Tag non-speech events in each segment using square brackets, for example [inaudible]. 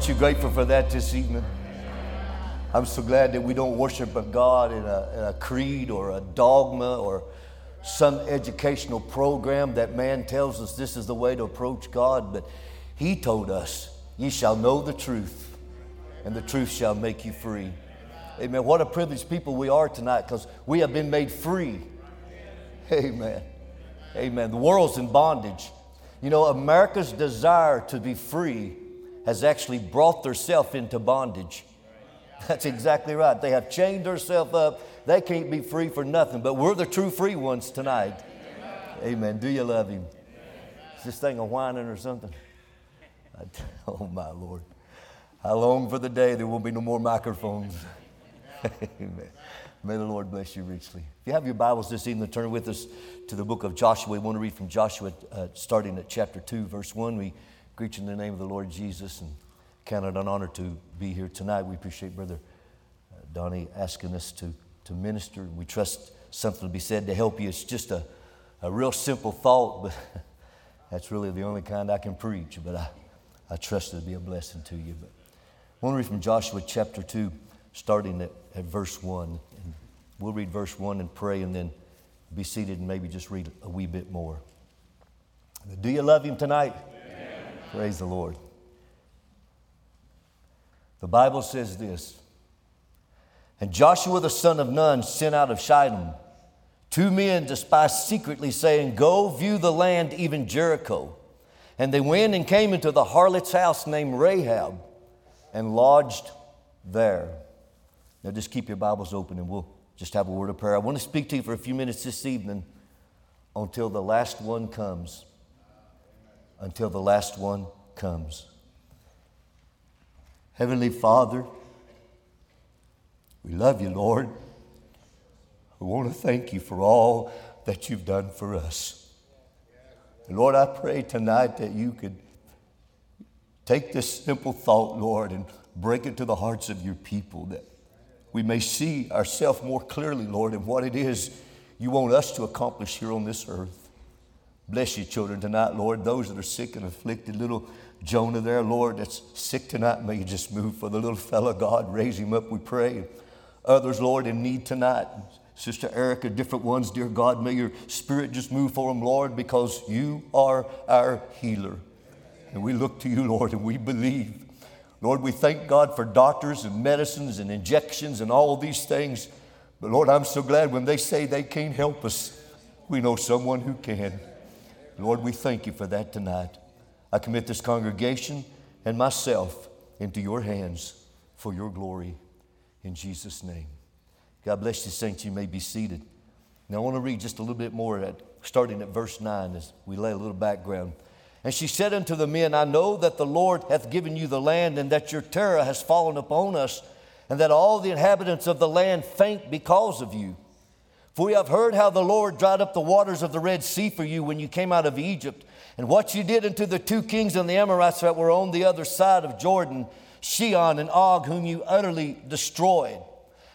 Aren't you grateful for that this evening? I'm so glad that we don't worship a God in a, in a creed or a dogma or some educational program that man tells us this is the way to approach God, but He told us, Ye shall know the truth, and the truth shall make you free. Amen. What a privileged people we are tonight because we have been made free. Amen. Amen. The world's in bondage. You know, America's desire to be free has actually brought themselves into bondage. That's exactly right. They have chained themselves up. They can't be free for nothing, but we're the true free ones tonight. Amen. Do you love Him? Is this thing a whining or something? I- [laughs] oh, my Lord. How long for the day there will be no more microphones? [laughs] Amen. May the Lord bless you richly. If you have your Bibles this evening, turn with us to the book of Joshua. We want to read from Joshua, uh, starting at chapter 2, verse 1. We in the name of the Lord Jesus and count it an honor to be here tonight. We appreciate Brother uh, Donnie asking us to, to minister. We trust something to be said to help you. It's just a, a real simple thought, but [laughs] that's really the only kind I can preach. But I, I trust it to be a blessing to you. But I want to read from Joshua chapter 2, starting at, at verse 1. And we'll read verse 1 and pray, and then be seated and maybe just read a wee bit more. Do you love him tonight? Praise the Lord. The Bible says this And Joshua the son of Nun sent out of Shittim two men to spy secretly, saying, Go view the land, even Jericho. And they went and came into the harlot's house named Rahab and lodged there. Now just keep your Bibles open and we'll just have a word of prayer. I want to speak to you for a few minutes this evening until the last one comes. Until the last one comes. Heavenly Father, we love you, Lord. We want to thank you for all that you've done for us. And Lord, I pray tonight that you could take this simple thought, Lord, and break it to the hearts of your people that we may see ourselves more clearly, Lord, in what it is you want us to accomplish here on this earth. Bless you, children, tonight, Lord. Those that are sick and afflicted, little Jonah there, Lord, that's sick tonight, may you just move for the little fellow, God. Raise him up, we pray. Others, Lord, in need tonight. Sister Erica, different ones, dear God, may your spirit just move for them, Lord, because you are our healer. And we look to you, Lord, and we believe. Lord, we thank God for doctors and medicines and injections and all these things. But Lord, I'm so glad when they say they can't help us, we know someone who can. Lord, we thank you for that tonight. I commit this congregation and myself into your hands for your glory. In Jesus' name. God bless you, saints. You may be seated. Now, I want to read just a little bit more at, starting at verse 9 as we lay a little background. And she said unto the men, I know that the Lord hath given you the land, and that your terror has fallen upon us, and that all the inhabitants of the land faint because of you. For we have heard how the Lord dried up the waters of the Red Sea for you when you came out of Egypt, and what you did unto the two kings and the Amorites that were on the other side of Jordan, Sihon and Og, whom you utterly destroyed.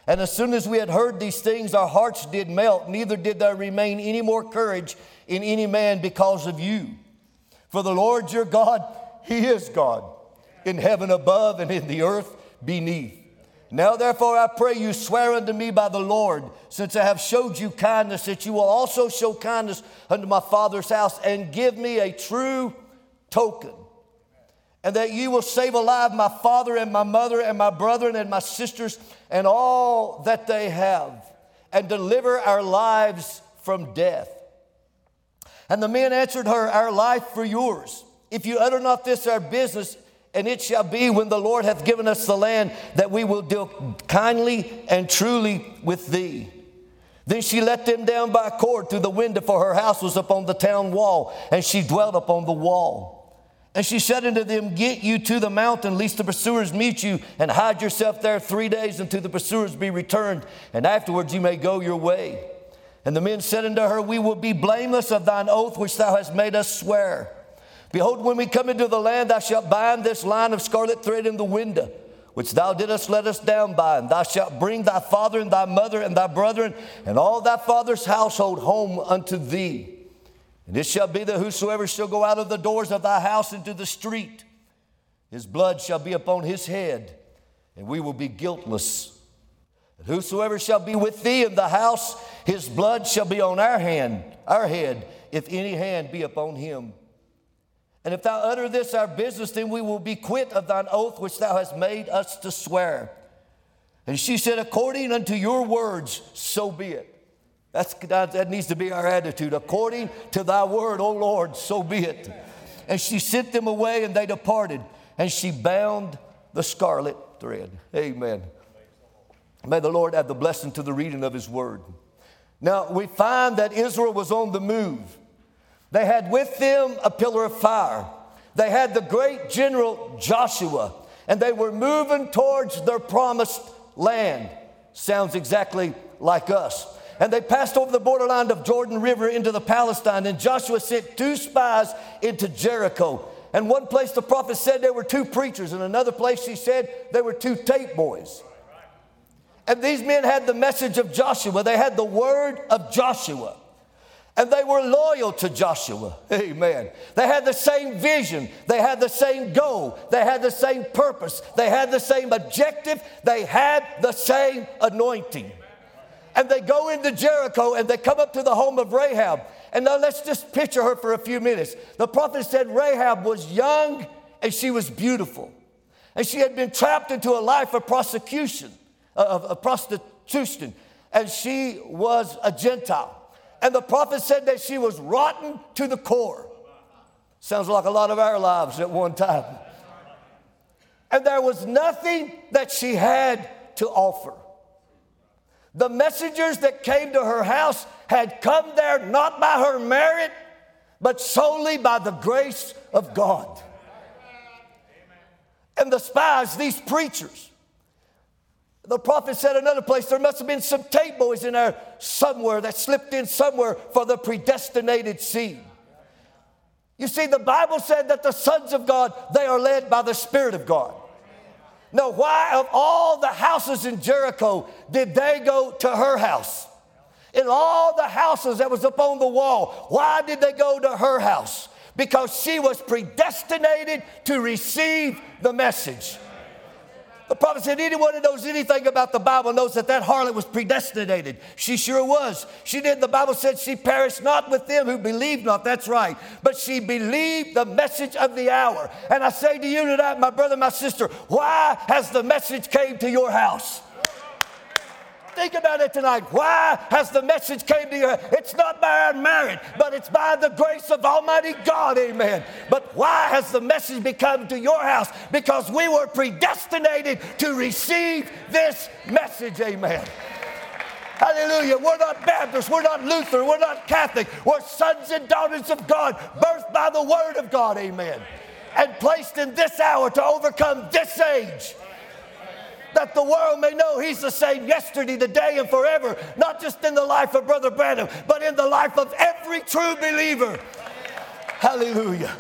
And as soon as we had heard these things, our hearts did melt, neither did there remain any more courage in any man because of you. For the Lord your God, He is God, in heaven above and in the earth beneath. Now, therefore, I pray you, swear unto me by the Lord, since I have showed you kindness, that you will also show kindness unto my father's house, and give me a true token and that you will save alive my father and my mother and my brethren and my sisters and all that they have, and deliver our lives from death. And the men answered her, Our life for yours. If you utter not this our business, and it shall be when the Lord hath given us the land that we will deal kindly and truly with thee. Then she let them down by a cord through the window, for her house was upon the town wall, and she dwelt upon the wall. And she said unto them, Get you to the mountain, lest the pursuers meet you, and hide yourself there three days until the pursuers be returned, and afterwards you may go your way. And the men said unto her, We will be blameless of thine oath which thou hast made us swear. Behold, when we come into the land, thou shalt bind this line of scarlet thread in the window which thou didst let us down by, and thou shalt bring thy father and thy mother and thy brethren and all thy father's household home unto thee. And it shall be that whosoever shall go out of the doors of thy house into the street, his blood shall be upon his head, and we will be guiltless. And whosoever shall be with thee in the house, his blood shall be on our hand, our head, if any hand be upon him. And if thou utter this our business, then we will be quit of thine oath which thou hast made us to swear. And she said, According unto your words, so be it. That's, that needs to be our attitude. According to thy word, O Lord, so be it. And she sent them away, and they departed. And she bound the scarlet thread. Amen. May the Lord add the blessing to the reading of his word. Now, we find that Israel was on the move. They had with them a pillar of fire. They had the great general Joshua, and they were moving towards their promised land. Sounds exactly like us. And they passed over the borderline of Jordan River into the Palestine, and Joshua sent two spies into Jericho. And one place the prophet said there were two preachers, and another place he said there were two tape boys. And these men had the message of Joshua, they had the word of Joshua. And they were loyal to Joshua. Amen. They had the same vision. They had the same goal. They had the same purpose. They had the same objective. They had the same anointing. And they go into Jericho and they come up to the home of Rahab. And now let's just picture her for a few minutes. The prophet said Rahab was young and she was beautiful. And she had been trapped into a life of prosecution, of, of prostitution. And she was a Gentile. And the prophet said that she was rotten to the core. Sounds like a lot of our lives at one time. And there was nothing that she had to offer. The messengers that came to her house had come there not by her merit, but solely by the grace of God. And the spies, these preachers, the prophet said another place there must have been some tape boys in there somewhere that slipped in somewhere for the predestinated seed. You see, the Bible said that the sons of God, they are led by the Spirit of God. Now, why of all the houses in Jericho did they go to her house? In all the houses that was upon the wall, why did they go to her house? Because she was predestinated to receive the message. The prophet said, anyone who knows anything about the Bible knows that that harlot was predestinated. She sure was. She did. The Bible said she perished not with them who believed not. That's right. But she believed the message of the hour. And I say to you tonight, my brother, my sister, why has the message came to your house? Think about it tonight. Why has the message came to you? It's not by our merit, but it's by the grace of Almighty God. Amen. But why has the message become to your house? Because we were predestinated to receive this message. Amen. Hallelujah. We're not Baptists. We're not Lutheran. We're not Catholic. We're sons and daughters of God, birthed by the Word of God. Amen. And placed in this hour to overcome this age that the world may know He's the same yesterday, today, and forever, not just in the life of Brother Branham, but in the life of every true believer. Hallelujah.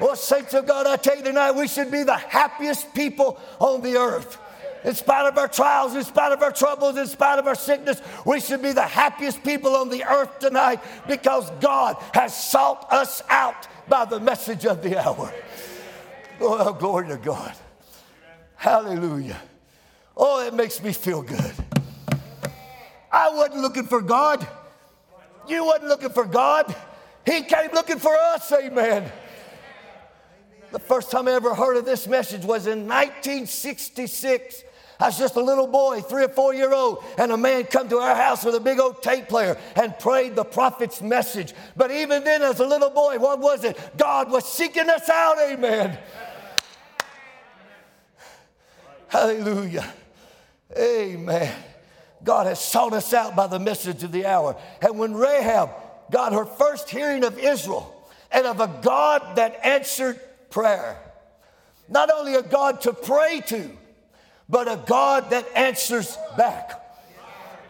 Well, saints of God, I tell you tonight, we should be the happiest people on the earth. In spite of our trials, in spite of our troubles, in spite of our sickness, we should be the happiest people on the earth tonight because God has sought us out by the message of the hour. Oh, glory to God. Hallelujah. Oh, it makes me feel good. I wasn't looking for God. You wasn't looking for God. He came looking for us, amen. The first time I ever heard of this message was in 1966. I was just a little boy, three or four year old, and a man come to our house with a big old tape player and prayed the prophet's message. But even then, as a little boy, what was it? God was seeking us out, amen. Hallelujah. Amen. God has sought us out by the message of the hour. And when Rahab got her first hearing of Israel and of a God that answered prayer, not only a God to pray to, but a God that answers back.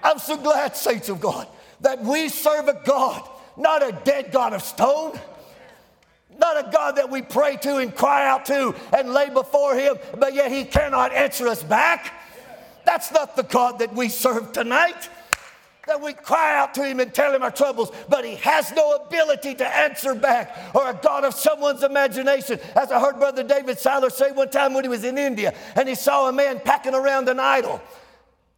I'm so glad, saints of God, that we serve a God, not a dead God of stone, not a God that we pray to and cry out to and lay before Him, but yet He cannot answer us back. That's not the God that we serve tonight that we cry out to him and tell him our troubles, but he has no ability to answer back or a God of someone's imagination. As I heard Brother David Siler say one time when he was in India and he saw a man packing around an idol.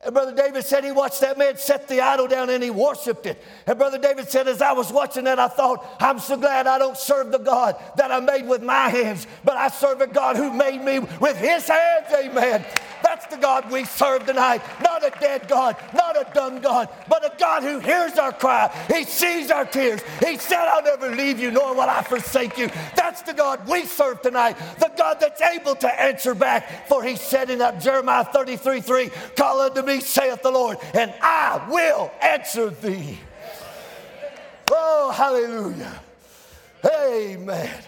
And Brother David said he watched that man set the idol down and he worshiped it. And Brother David said, as I was watching that, I thought, I'm so glad I don't serve the God that I made with my hands, but I serve a God who made me with his hands. Amen. The God we serve tonight. Not a dead God, not a dumb God, but a God who hears our cry. He sees our tears. He said, I'll never leave you, nor will I forsake you. That's the God we serve tonight. The God that's able to answer back. For he said in Jeremiah 33 3, Call unto me, saith the Lord, and I will answer thee. Oh, hallelujah. Amen.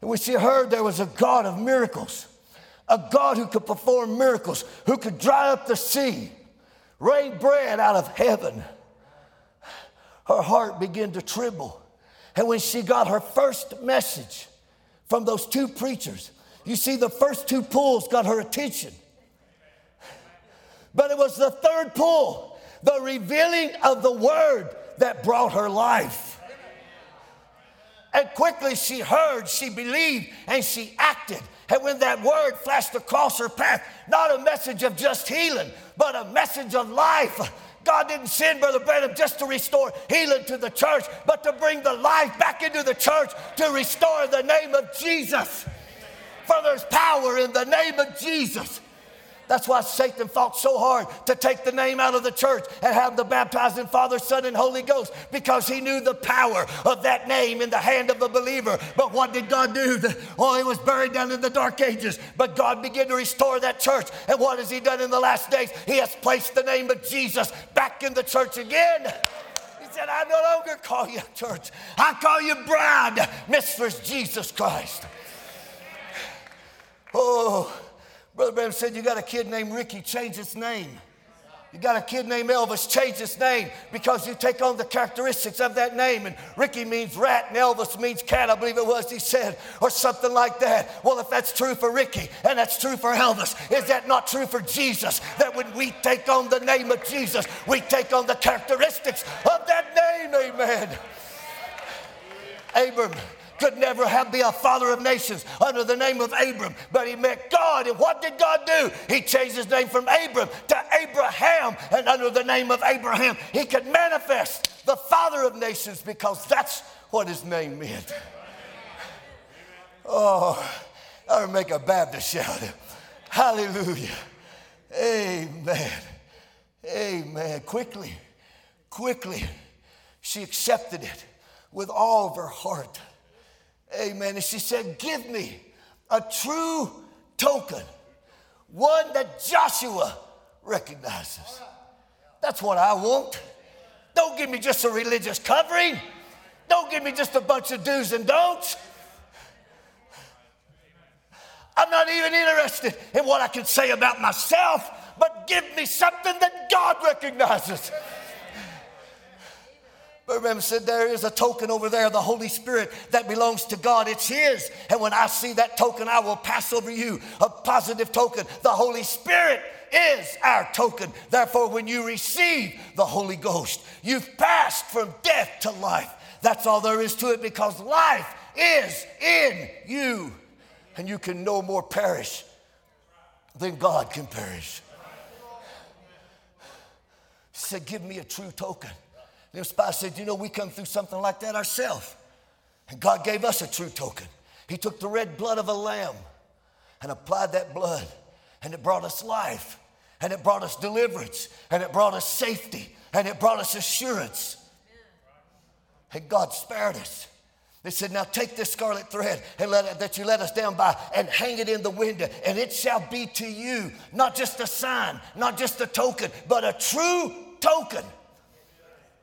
And when she heard there was a God of miracles, a God who could perform miracles, who could dry up the sea, rain bread out of heaven. Her heart began to tremble. And when she got her first message from those two preachers, you see, the first two pulls got her attention. But it was the third pull, the revealing of the word, that brought her life. And quickly she heard, she believed, and she acted. And when that word flashed across her path, not a message of just healing, but a message of life. God didn't send Brother Branham just to restore healing to the church, but to bring the life back into the church to restore the name of Jesus. For there's power in the name of Jesus. That's why Satan fought so hard to take the name out of the church and have them baptized in Father, Son, and Holy Ghost because he knew the power of that name in the hand of a believer. But what did God do? Oh, it was buried down in the dark ages. But God began to restore that church. And what has he done in the last days? He has placed the name of Jesus back in the church again. He said, I no longer call you church. I call you bride, Mistress Jesus Christ. Oh, Brother Branham said, You got a kid named Ricky, change his name. You got a kid named Elvis, change his name because you take on the characteristics of that name. And Ricky means rat and Elvis means cat, I believe it was, he said, or something like that. Well, if that's true for Ricky and that's true for Elvis, is that not true for Jesus? That when we take on the name of Jesus, we take on the characteristics of that name, amen. Abram could never have be a father of nations under the name of Abram, but he met God. And what did God do? He changed his name from Abram to Abraham, and under the name of Abraham, he could manifest the father of nations because that's what his name meant. Oh, I would make a Baptist shout. Hallelujah. Amen. Amen. Quickly, quickly, she accepted it with all of her heart. Amen. And she said, Give me a true token, one that Joshua recognizes. That's what I want. Don't give me just a religious covering. Don't give me just a bunch of do's and don'ts. I'm not even interested in what I can say about myself, but give me something that God recognizes. Remember, said there is a token over there, the Holy Spirit that belongs to God. It's His. And when I see that token, I will pass over you a positive token. The Holy Spirit is our token. Therefore, when you receive the Holy Ghost, you've passed from death to life. That's all there is to it because life is in you. And you can no more perish than God can perish. He said, Give me a true token. Their spouse said, You know, we come through something like that ourselves. And God gave us a true token. He took the red blood of a lamb and applied that blood, and it brought us life. and it brought us deliverance, and it brought us safety, and it brought us assurance. And God spared us. They said, Now take this scarlet thread and let it, that you let us down by and hang it in the window, and it shall be to you not just a sign, not just a token, but a true token.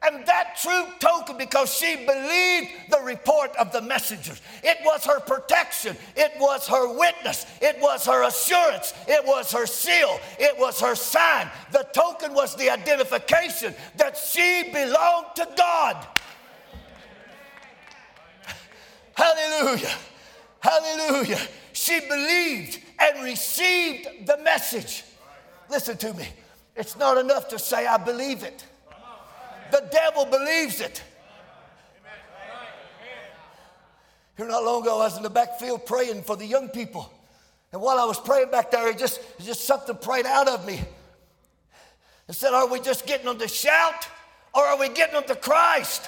And that true token, because she believed the report of the messengers. It was her protection, it was her witness, it was her assurance, it was her seal, it was her sign. The token was the identification that she belonged to God. [laughs] Hallelujah. Hallelujah. She believed and received the message. Listen to me. It's not enough to say, I believe it. The devil believes it. Here not long ago, I was in the backfield praying for the young people. And while I was praying back there, it just, it just something prayed out of me. It said, Are we just getting them to shout or are we getting them to Christ?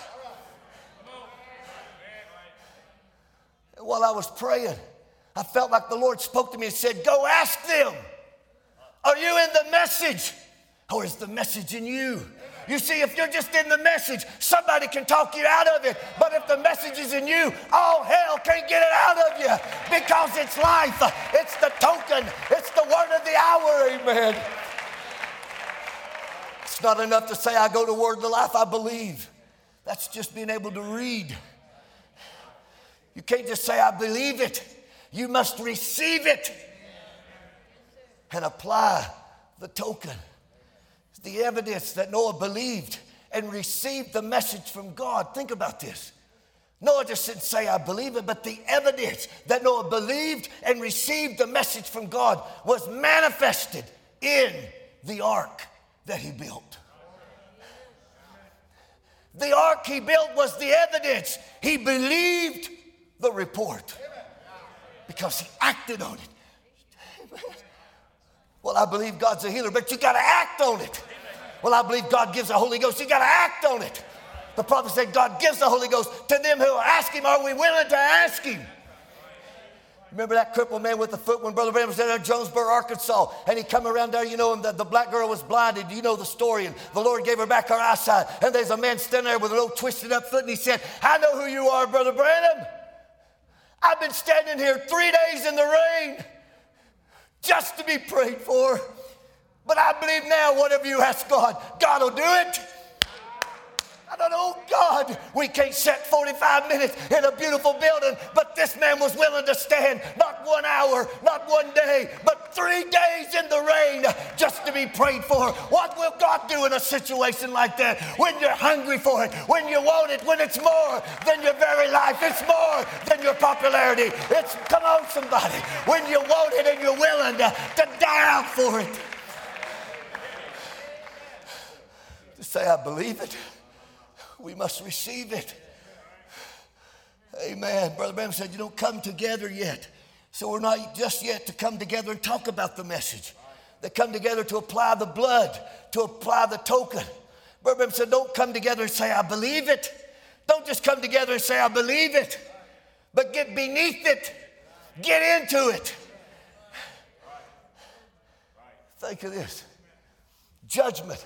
And while I was praying, I felt like the Lord spoke to me and said, Go ask them, Are you in the message? Or is the message in you? You see, if you're just in the message, somebody can talk you out of it. But if the message is in you, all hell can't get it out of you because it's life, it's the token, it's the word of the hour. Amen. It's not enough to say, I go to Word of Life, I believe. That's just being able to read. You can't just say, I believe it. You must receive it and apply the token. The evidence that Noah believed and received the message from God. Think about this. Noah just didn't say, I believe it, but the evidence that Noah believed and received the message from God was manifested in the ark that he built. The ark he built was the evidence. He believed the report because he acted on it. [laughs] Well, I believe God's a healer, but you got to act on it. Well, I believe God gives the Holy Ghost. You got to act on it. The prophet said God gives the Holy Ghost to them who ask Him. Are we willing to ask Him? Remember that crippled man with the foot when Brother Branham was there in Jonesboro, Arkansas, and he come around there, you know, and the, the black girl was blinded. You know the story, and the Lord gave her back her eyesight. And there's a man standing there with a little twisted up foot, and he said, I know who you are, Brother Branham. I've been standing here three days in the rain just to be prayed for. But I believe now, whatever you ask God, God will do it. I don't know, God, we can't sit 45 minutes in a beautiful building, but this man was willing to stand not one hour, not one day, but three days in the rain just to be prayed for. What will God do in a situation like that? When you're hungry for it, when you want it, when it's more than your very life, it's more than your popularity. It's, come on, somebody, when you want it and you're willing to, to die out for it. To say, I believe it we must receive it. Amen. Brother Branham said, You don't come together yet. So we're not just yet to come together and talk about the message. They come together to apply the blood, to apply the token. Brother Branham said, Don't come together and say, I believe it. Don't just come together and say, I believe it, but get beneath it, get into it. Think of this judgment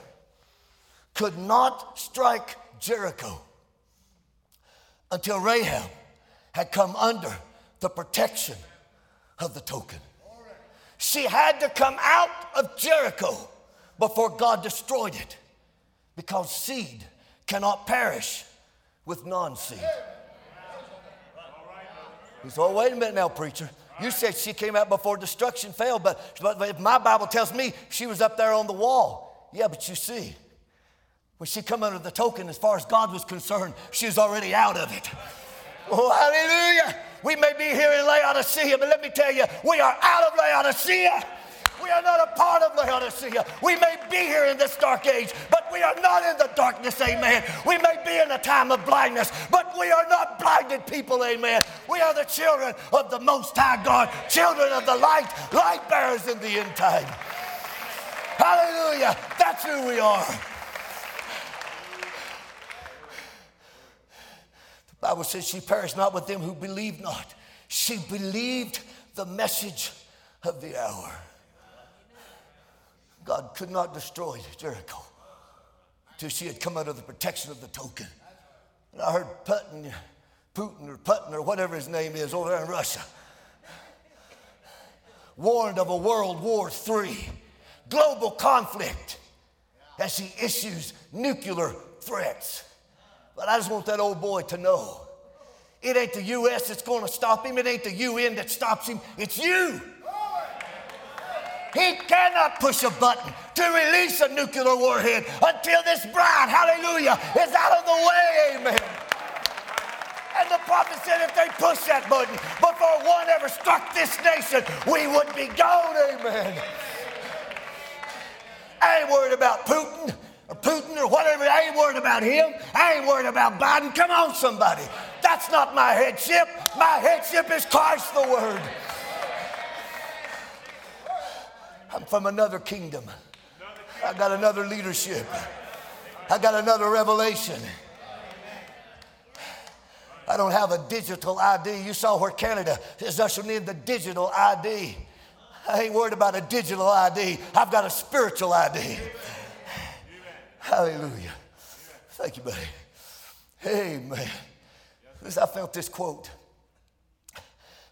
could not strike Jericho until Rahab had come under the protection of the token. She had to come out of Jericho before God destroyed it because seed cannot perish with non seed. He said, Oh, wait a minute now, preacher. You said she came out before destruction fell, but, but my Bible tells me she was up there on the wall. Yeah, but you see, when she come under the token, as far as God was concerned, she was already out of it. Oh, hallelujah. We may be here in Laodicea, but let me tell you, we are out of Laodicea. We are not a part of Laodicea. We may be here in this dark age, but we are not in the darkness, amen. We may be in a time of blindness, but we are not blinded people, amen. We are the children of the Most High God, children of the light, light bearers in the end time. Hallelujah. That's who we are. Bible says she perished not with them who believed not. She believed the message of the hour. God could not destroy Jericho until she had come under the protection of the token. And I heard Putin, Putin or Putin or whatever his name is over there in Russia warned of a World War III, global conflict, as he issues nuclear threats. But I just want that old boy to know it ain't the U.S. that's going to stop him, it ain't the UN that stops him, it's you. He cannot push a button to release a nuclear warhead until this bride, hallelujah, is out of the way, amen. And the prophet said if they push that button before one ever struck this nation, we would be gone, amen. I ain't worried about Putin or Putin or whatever. I ain't worried about him. I ain't worried about Biden. Come on, somebody. That's not my headship. My headship is Christ the Word. I'm from another kingdom. I got another leadership. I got another revelation. I don't have a digital ID. You saw where Canada is ushering in the digital ID. I ain't worried about a digital ID. I've got a spiritual ID. Hallelujah. Thank you, buddy. Amen. As I felt this quote,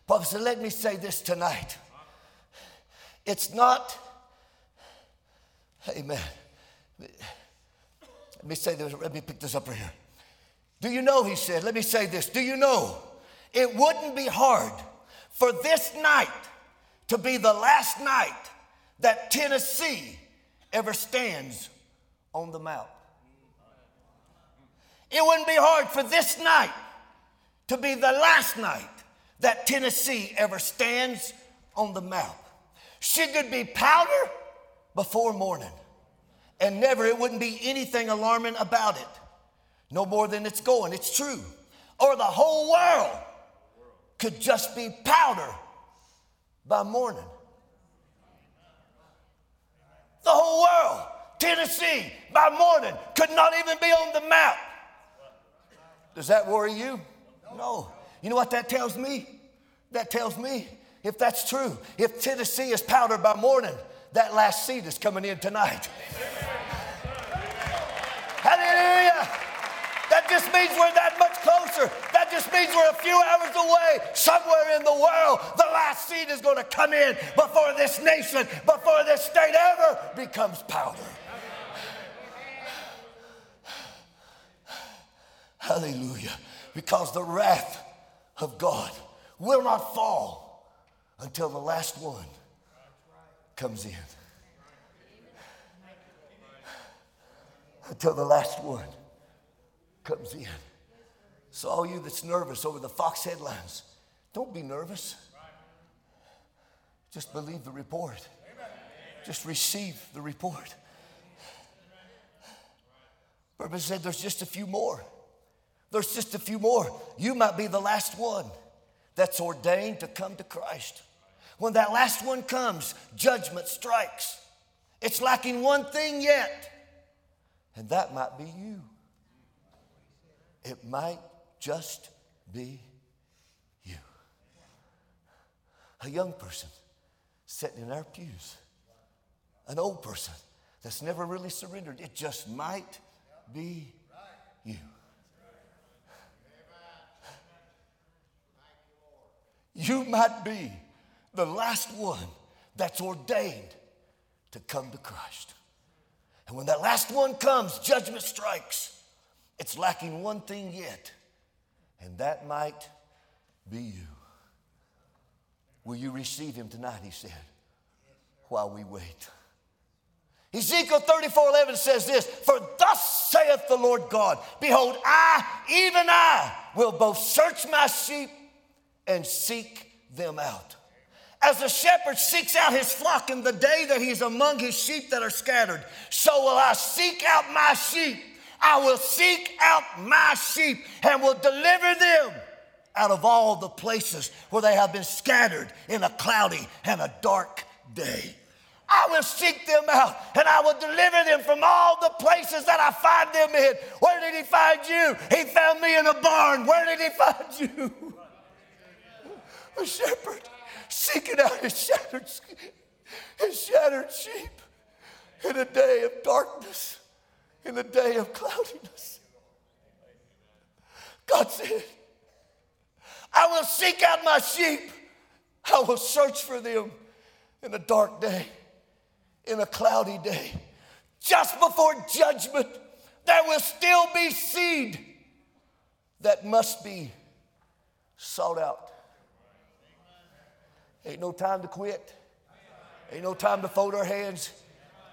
Prophet said, Let me say this tonight. It's not, amen. Let me say this, let me pick this up right here. Do you know, he said, let me say this. Do you know it wouldn't be hard for this night to be the last night that Tennessee ever stands on the map? It wouldn't be hard for this night to be the last night that Tennessee ever stands on the map. She could be powder before morning? And never, it wouldn't be anything alarming about it no more than it's going. It's true. Or the whole world could just be powder by morning. The whole world, Tennessee, by morning, could not even be on the map. Does that worry you? No. You know what that tells me? That tells me, if that's true, if Tennessee is powder by morning, that last seed is coming in tonight. Hallelujah. That just means we're that much closer. That just means we're a few hours away. Somewhere in the world, the last seed is going to come in before this nation, before this state ever becomes powder. Hallelujah. Because the wrath of God will not fall until the last one comes in. Until the last one comes in. So, all you that's nervous over the Fox headlines, don't be nervous. Just believe the report. Just receive the report. Purpose said there's just a few more. There's just a few more. You might be the last one that's ordained to come to Christ. When that last one comes, judgment strikes. It's lacking one thing yet, and that might be you. It might just be you. A young person sitting in our pews, an old person that's never really surrendered. It just might be you. You might be the last one that's ordained to come to Christ. And when that last one comes, judgment strikes. It's lacking one thing yet, and that might be you. Will you receive him tonight? He said, while we wait. Ezekiel 34 11 says this For thus saith the Lord God, Behold, I, even I, will both search my sheep and seek them out. As a shepherd seeks out his flock in the day that he's among his sheep that are scattered, so will I seek out my sheep I will seek out my sheep and will deliver them out of all the places where they have been scattered in a cloudy and a dark day. I will seek them out and I will deliver them from all the places that I find them in. Where did he find you? He found me in a barn. Where did he find you? A shepherd seeking out his shattered, his shattered sheep. in a day of darkness, in a day of cloudiness. God said, I will seek out my sheep. I will search for them in a dark day, in a cloudy day. Just before judgment, there will still be seed that must be sought out. Ain't no time to quit. Ain't no time to fold our hands.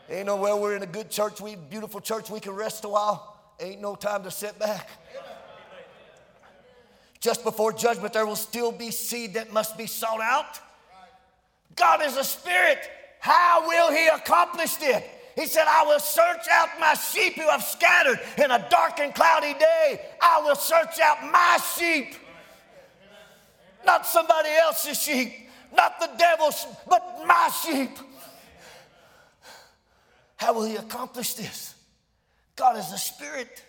Ain't no well, we're in a good church, we beautiful church, we can rest a while. Ain't no time to sit back. Just before judgment, there will still be seed that must be sought out. God is a spirit. How will he accomplish it? He said, I will search out my sheep who have scattered in a dark and cloudy day. I will search out my sheep, not somebody else's sheep, not the devil's, but my sheep. How will he accomplish this? God is a spirit.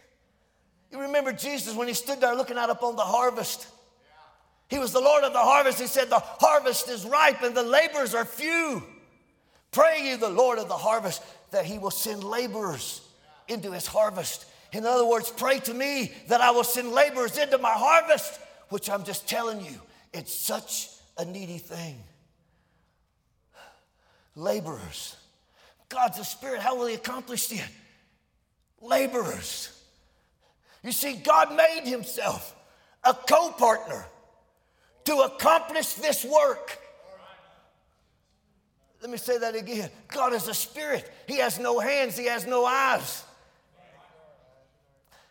You remember Jesus when he stood there looking out upon the harvest. He was the Lord of the harvest. He said, The harvest is ripe and the laborers are few. Pray you, the Lord of the harvest that he will send laborers into his harvest. In other words, pray to me that I will send laborers into my harvest, which I'm just telling you, it's such a needy thing. Laborers. God's a spirit. How will he accomplish it? Laborers. You see, God made himself a co partner to accomplish this work. Let me say that again. God is a spirit. He has no hands, He has no eyes.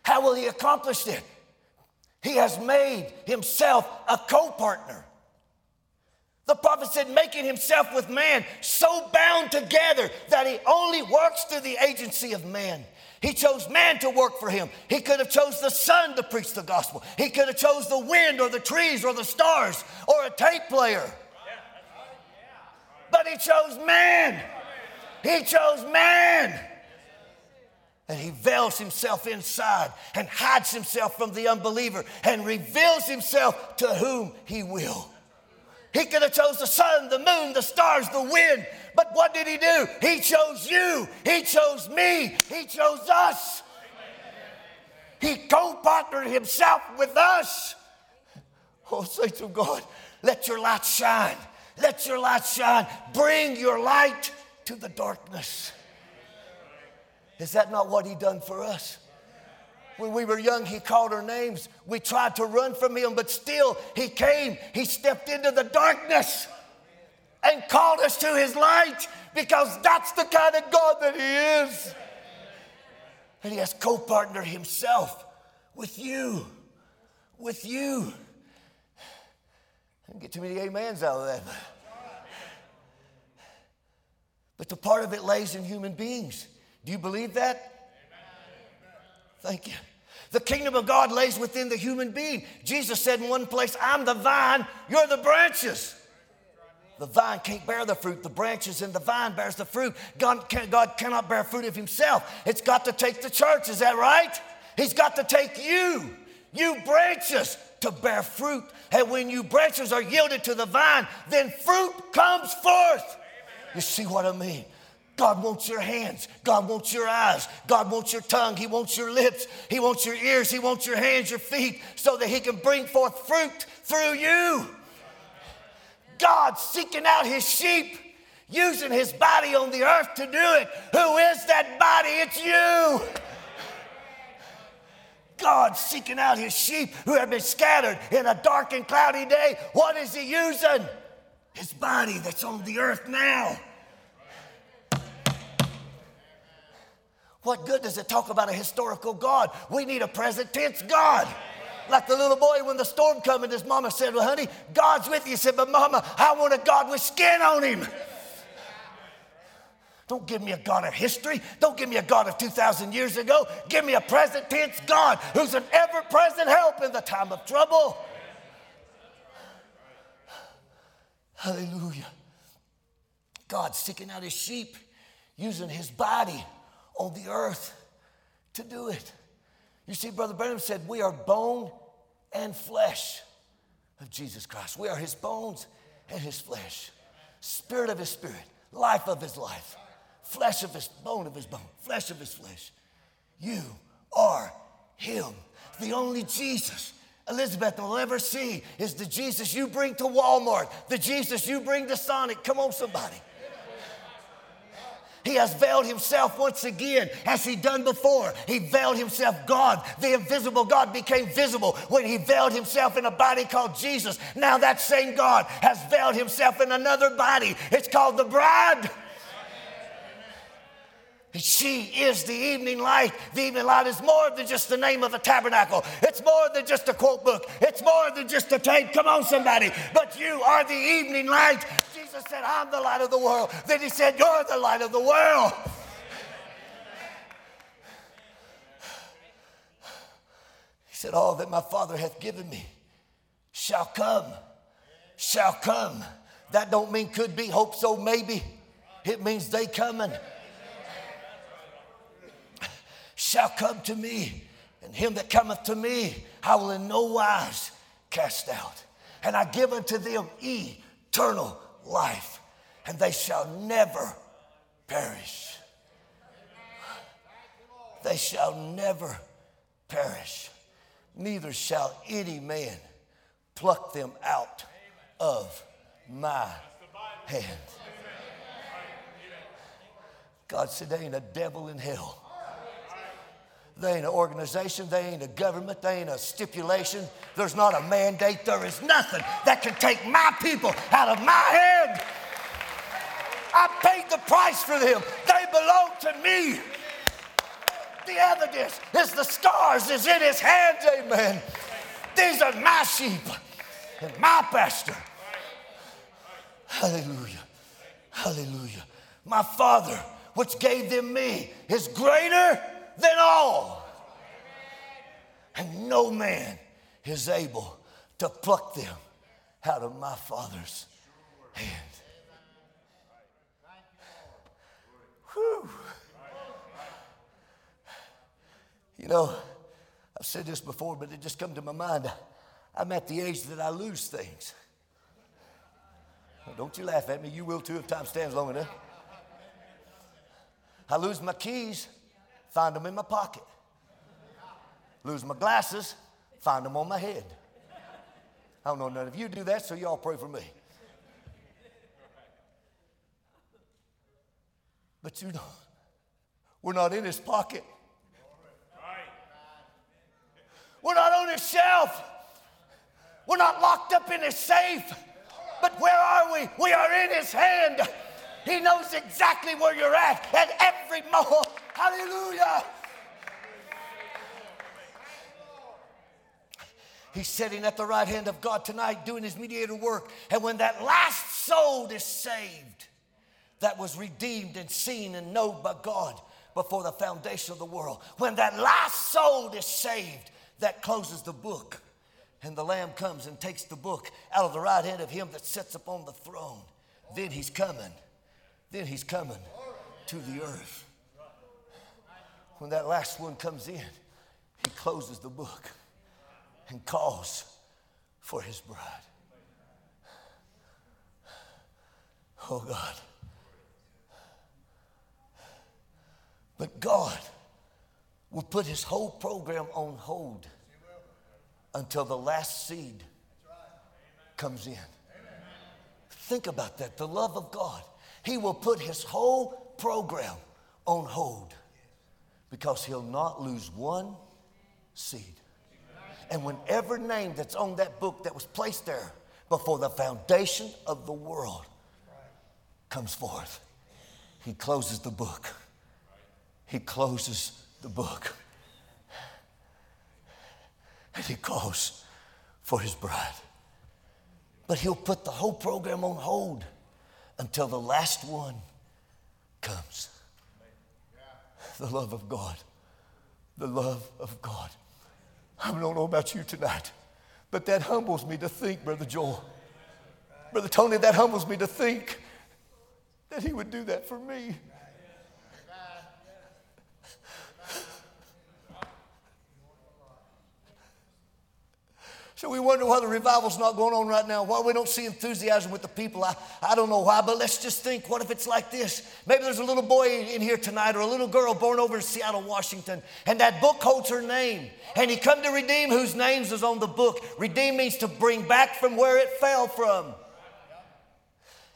How will He accomplish it? He has made Himself a co partner. The prophet said, making himself with man so bound together that he only works through the agency of man. He chose man to work for him. He could have chose the sun to preach the gospel. He could have chose the wind or the trees or the stars or a tape player. But he chose man. He chose man. And he veils himself inside and hides himself from the unbeliever and reveals himself to whom he will. He could have chose the sun, the moon, the stars, the wind. But what did he do? He chose you. He chose me. He chose us. He co-partnered himself with us. Oh, saints of God, let your light shine. Let your light shine. Bring your light to the darkness. Is that not what he done for us? When we were young, he called our names. We tried to run from him, but still, he came. He stepped into the darkness and called us to his light because that's the kind of God that he is. And he has co partnered himself with you. With you. I didn't get too many amens out of that. But the part of it lays in human beings. Do you believe that? Thank you. The kingdom of God lays within the human being. Jesus said in one place, I'm the vine, you're the branches. The vine can't bear the fruit. The branches in the vine bears the fruit. God, can, God cannot bear fruit of himself. It's got to take the church. Is that right? He's got to take you, you branches, to bear fruit. And when you branches are yielded to the vine, then fruit comes forth. You see what I mean? God wants your hands. God wants your eyes. God wants your tongue. He wants your lips. He wants your ears. He wants your hands, your feet, so that He can bring forth fruit through you. God seeking out His sheep, using His body on the earth to do it. Who is that body? It's you. God seeking out His sheep who have been scattered in a dark and cloudy day. What is He using? His body that's on the earth now. What good does it talk about a historical God? We need a present tense God. Like the little boy when the storm come and his mama said, Well, honey, God's with you. He said, But mama, I want a God with skin on him. Don't give me a God of history. Don't give me a God of 2,000 years ago. Give me a present tense God who's an ever present help in the time of trouble. Hallelujah. God seeking out his sheep, using his body on the earth to do it. You see, Brother Branham said, We are bone and flesh of Jesus Christ. We are his bones and his flesh, spirit of his spirit, life of his life, flesh of his bone of his bone, flesh of his flesh. You are him. The only Jesus Elizabeth will ever see is the Jesus you bring to Walmart, the Jesus you bring to Sonic. Come on, somebody. He has veiled himself once again, as he done before. He veiled himself. God, the invisible God, became visible when he veiled himself in a body called Jesus. Now that same God has veiled himself in another body. It's called the bride. She is the evening light. The evening light is more than just the name of a tabernacle. It's more than just a quote book. It's more than just a tape. Come on, somebody. But you are the evening light. Jesus said, I'm the light of the world. Then he said, You're the light of the world. He said, All that my Father hath given me shall come, shall come. That don't mean could be, hope so, maybe. It means they coming shall come to me, and him that cometh to me I will in no wise cast out. And I give unto them eternal life, and they shall never perish. They shall never perish, neither shall any man pluck them out of my hand. God said, There ain't a devil in hell they ain't an organization. They ain't a government. They ain't a stipulation. There's not a mandate. There is nothing that can take my people out of my hand. I paid the price for them. They belong to me. The evidence is the scars is in his hands. Amen. These are my sheep and my pastor. Hallelujah. Hallelujah. My Father, which gave them me, is greater than all. And no man is able to pluck them out of my Father's hand. Whew. You know, I've said this before, but it just come to my mind. I'm at the age that I lose things. don't you laugh at me. You will too if time stands long enough. I lose my keys. Find them in my pocket. Lose my glasses, find them on my head. I don't know none of you do that, so y'all pray for me. But you know, we're not in his pocket. We're not on his shelf. We're not locked up in his safe. But where are we? We are in his hand. He knows exactly where you're at at every moment. Hallelujah. He's sitting at the right hand of God tonight doing his mediator work. And when that last soul is saved, that was redeemed and seen and known by God before the foundation of the world, when that last soul is saved, that closes the book. And the Lamb comes and takes the book out of the right hand of him that sits upon the throne. Then he's coming. Then he's coming to the earth. When that last one comes in, he closes the book and calls for his bride. Oh God. But God will put his whole program on hold until the last seed comes in. Think about that. The love of God. He will put his whole program on hold because he'll not lose one seed. And whenever name that's on that book that was placed there before the foundation of the world comes forth, he closes the book. He closes the book. And he calls for his bride. But he'll put the whole program on hold until the last one comes. The love of God. The love of God. I don't know about you tonight, but that humbles me to think, Brother Joel. Brother Tony, that humbles me to think that he would do that for me. So we wonder why the revival's not going on right now, why we don't see enthusiasm with the people. I, I don't know why, but let's just think what if it's like this? Maybe there's a little boy in here tonight or a little girl born over in Seattle, Washington, and that book holds her name. And he come to redeem whose names is on the book. Redeem means to bring back from where it fell from.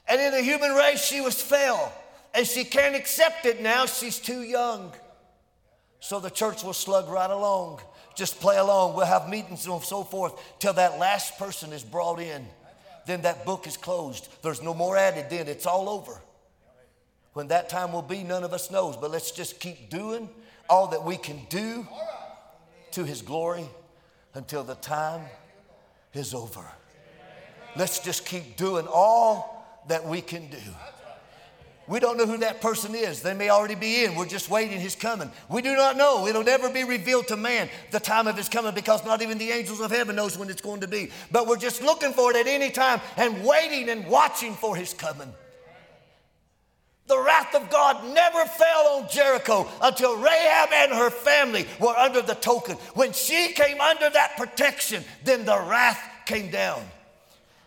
And in the human race, she was fell. And she can't accept it now. She's too young. So the church will slug right along just play along. We'll have meetings and so forth till that last person is brought in. Then that book is closed. There's no more added then. It's all over. When that time will be, none of us knows. But let's just keep doing all that we can do to His glory until the time is over. Let's just keep doing all that we can do. We don't know who that person is. They may already be in. We're just waiting his coming. We do not know. It'll never be revealed to man the time of his coming because not even the angels of heaven knows when it's going to be. But we're just looking for it at any time and waiting and watching for his coming. The wrath of God never fell on Jericho until Rahab and her family were under the token. When she came under that protection, then the wrath came down.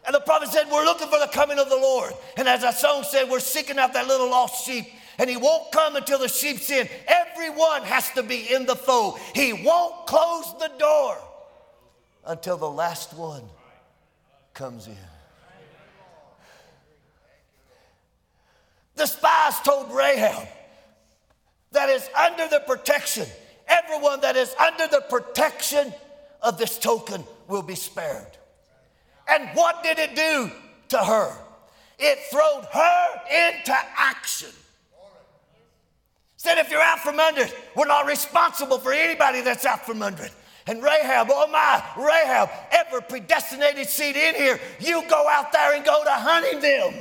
And the prophet said, We're looking for the coming of the Lord. And as that song said, we're seeking out that little lost sheep. And he won't come until the sheep's in. Everyone has to be in the fold. He won't close the door until the last one comes in. The spies told Rahab that is under the protection, everyone that is under the protection of this token will be spared. And what did it do to her? It throwed her into action. Said, if you're out from under it, we're not responsible for anybody that's out from under it. And Rahab, oh my, Rahab, ever predestinated seed in here, you go out there and go to hunting them.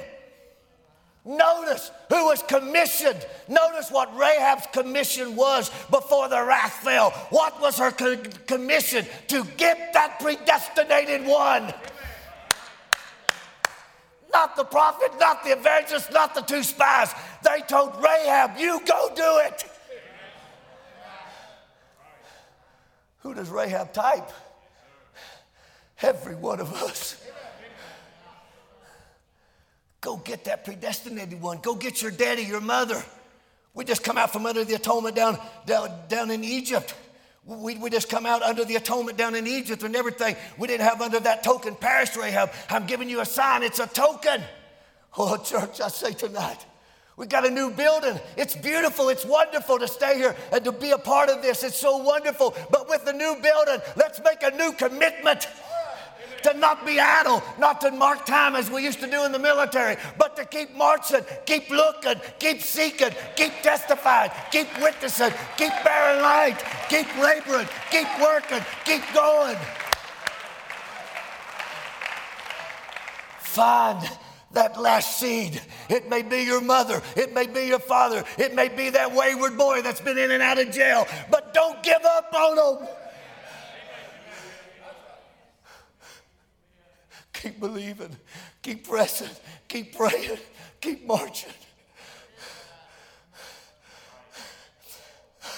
Notice who was commissioned. Notice what Rahab's commission was before the wrath fell. What was her commission? To get that predestinated one. Not the prophet, not the evangelist, not the two spies. They told Rahab, You go do it. Who does Rahab type? Every one of us. Go get that predestinated one. Go get your daddy, your mother. We just come out from under the atonement down, down, down in Egypt. We, we just come out under the atonement down in Egypt and everything. We didn't have under that token parish Rahab. I'm giving you a sign, it's a token. Oh, church, I say tonight, we got a new building. It's beautiful. It's wonderful to stay here and to be a part of this. It's so wonderful. But with the new building, let's make a new commitment to not be idle, not to mark time as we used to do in the military, but to keep marching, keep looking, keep seeking, keep testifying, keep witnessing, keep bearing light, keep laboring, keep working, keep going. Find that last seed. It may be your mother, it may be your father, it may be that wayward boy that's been in and out of jail, but don't give up on them. Keep believing, keep pressing, keep praying, keep marching.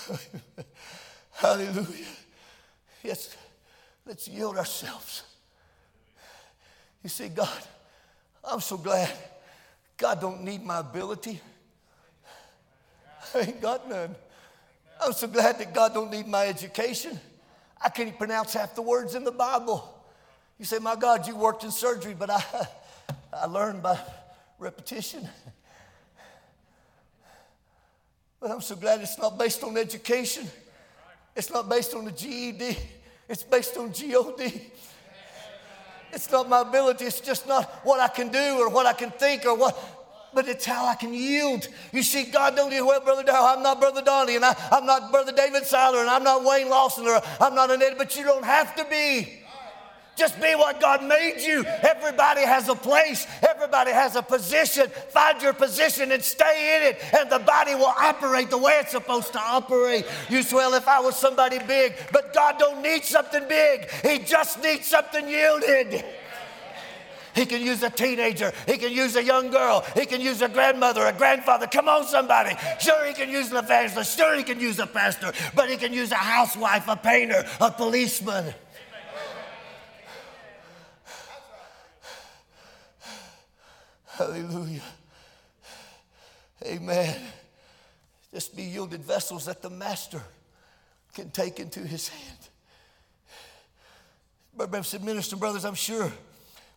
[laughs] Hallelujah. Yes, let's yield ourselves. You see, God, I'm so glad God don't need my ability. I ain't got none. I'm so glad that God don't need my education. I can't even pronounce half the words in the Bible. You say, My God, you worked in surgery, but I, [laughs] I learned by repetition. But I'm so glad it's not based on education. It's not based on the GED. It's based on GOD. It's not my ability. It's just not what I can do or what I can think or what, but it's how I can yield. You see, God don't need well, Brother Dow. I'm not Brother Donnie, and I, am not Brother David Seiler, and I'm not Wayne Lawson, or I'm not an Ed, but you don't have to be. Just be what God made you. Everybody has a place, everybody has a position. Find your position and stay in it, and the body will operate the way it's supposed to operate. You say, Well, if I was somebody big, but God don't need something big, He just needs something yielded. He can use a teenager. He can use a young girl. He can use a grandmother, a grandfather. Come on, somebody. Sure, he can use an evangelist. Sure, he can use a pastor. But he can use a housewife, a painter, a policeman. Hallelujah. Amen. Just be yielded vessels that the Master can take into his hand. Brother said, Minister, brothers, I'm sure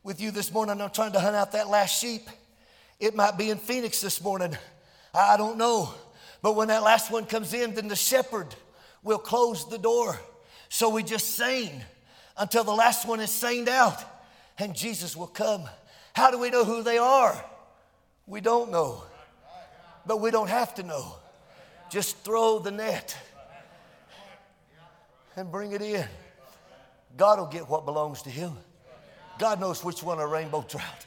with you this morning, I'm trying to hunt out that last sheep. It might be in Phoenix this morning. I don't know. But when that last one comes in, then the shepherd will close the door. So we just sing until the last one is singed out and Jesus will come. How do we know who they are? We don't know. But we don't have to know. Just throw the net and bring it in. God will get what belongs to him. God knows which one a rainbow trout.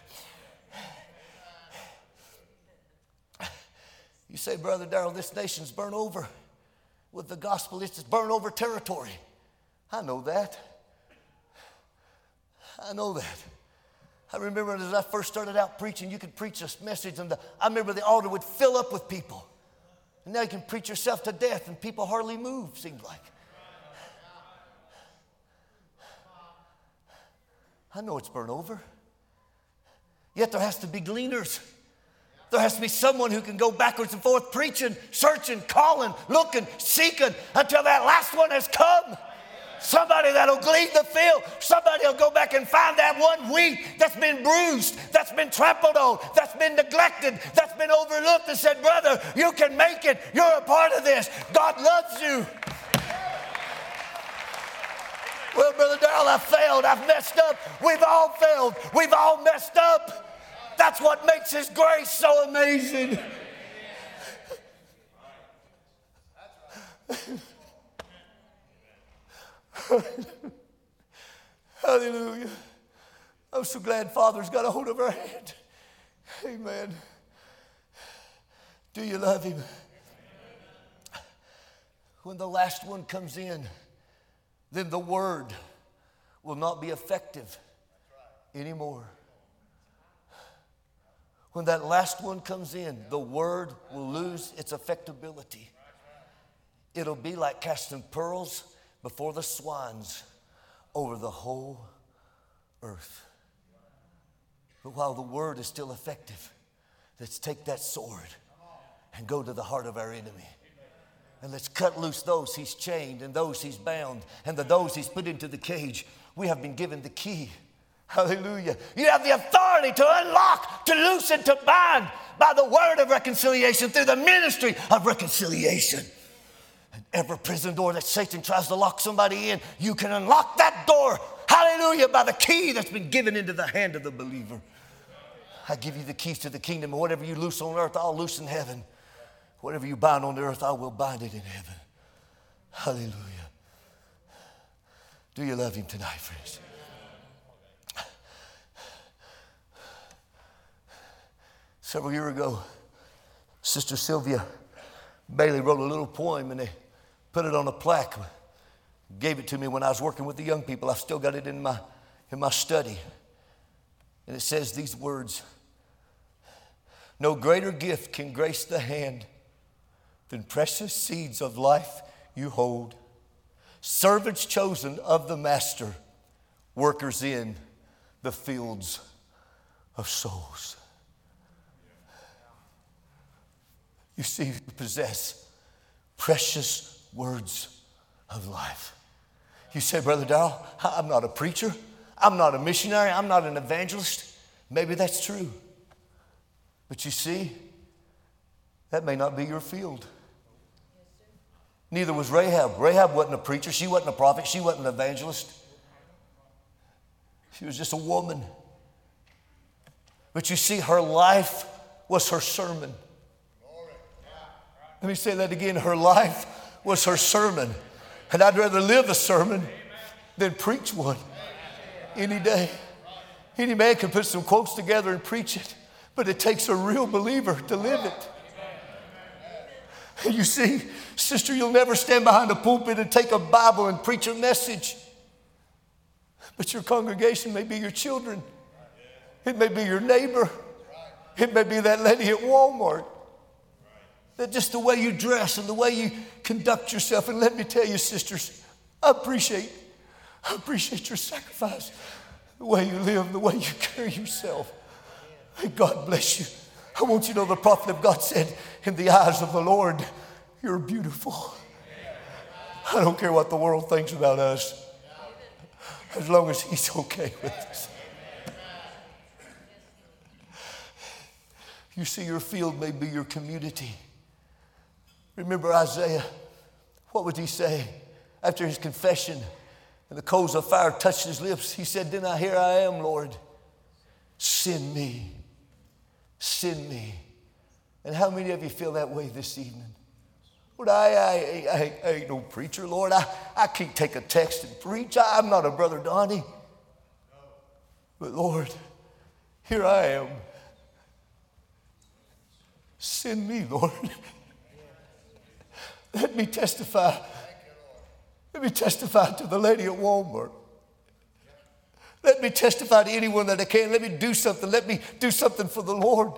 You say, Brother Darrell, this nation's burnt over with the gospel. It's burnt over territory. I know that. I know that. I remember as I first started out preaching, you could preach a message, and the, I remember the altar would fill up with people. And now you can preach yourself to death, and people hardly move, seems like. I know it's burnt over. Yet there has to be gleaners. There has to be someone who can go backwards and forth preaching, searching, calling, looking, seeking until that last one has come. Somebody that'll glean the field. Somebody will go back and find that one wheat that's been bruised, that's been trampled on, that's been neglected, that's been overlooked, and said, Brother, you can make it. You're a part of this. God loves you. Well, Brother Darrell, I failed. I've messed up. We've all failed. We've all messed up. That's what makes His grace so amazing. [laughs] [laughs] Hallelujah. I'm so glad Father's got a hold of our hand. Amen. Do you love Him? When the last one comes in, then the word will not be effective anymore. When that last one comes in, the word will lose its effectability. It'll be like casting pearls before the swans over the whole earth. But while the word is still effective, let's take that sword and go to the heart of our enemy. And let's cut loose those he's chained and those he's bound and the those he's put into the cage. We have been given the key. Hallelujah. You have the authority to unlock, to loosen, to bind by the word of reconciliation through the ministry of reconciliation. And every prison door that Satan tries to lock somebody in, you can unlock that door. Hallelujah. By the key that's been given into the hand of the believer. I give you the keys to the kingdom, and whatever you loose on earth, I'll loose in heaven. Whatever you bind on earth, I will bind it in heaven. Hallelujah. Do you love him tonight, friends? Several years ago, Sister Sylvia Bailey wrote a little poem and they put it on a plaque, gave it to me when I was working with the young people. I've still got it in my, in my study. And it says these words No greater gift can grace the hand than precious seeds of life you hold. Servants chosen of the Master, workers in the fields of souls. You see, you possess precious words of life. You say, Brother Darrell, I'm not a preacher. I'm not a missionary. I'm not an evangelist. Maybe that's true. But you see, that may not be your field. Neither was Rahab. Rahab wasn't a preacher. She wasn't a prophet. She wasn't an evangelist. She was just a woman. But you see, her life was her sermon. Let me say that again. Her life was her sermon. And I'd rather live a sermon than preach one any day. Any man can put some quotes together and preach it, but it takes a real believer to live it. You see, sister, you'll never stand behind a pulpit and take a Bible and preach a message. But your congregation may be your children, it may be your neighbor, it may be that lady at Walmart. That just the way you dress and the way you conduct yourself. And let me tell you, sisters, I appreciate, I appreciate your sacrifice, the way you live, the way you carry yourself. God bless you. I want you to know the prophet of God said, In the eyes of the Lord, you're beautiful. I don't care what the world thinks about us, as long as He's okay with us. You see, your field may be your community. Remember Isaiah? What would he say after his confession and the coals of fire touched his lips? He said, Then I here I am, Lord. Send me. Send me. And how many of you feel that way this evening? Lord, I, I, I, I ain't no preacher, Lord. I, I can't take a text and preach. I, I'm not a brother Donnie. But Lord, here I am. Send me, Lord. [laughs] Let me testify. Let me testify to the lady at Walmart. Let me testify to anyone that I can. Let me do something. Let me do something for the Lord.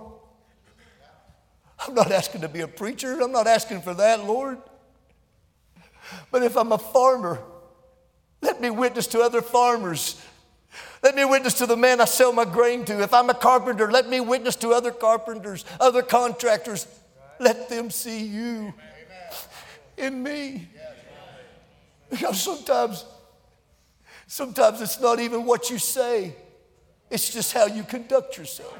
I'm not asking to be a preacher. I'm not asking for that, Lord. But if I'm a farmer, let me witness to other farmers. Let me witness to the man I sell my grain to. If I'm a carpenter, let me witness to other carpenters, other contractors. Let them see you in me. Because sometimes, sometimes it's not even what you say, it's just how you conduct yourself.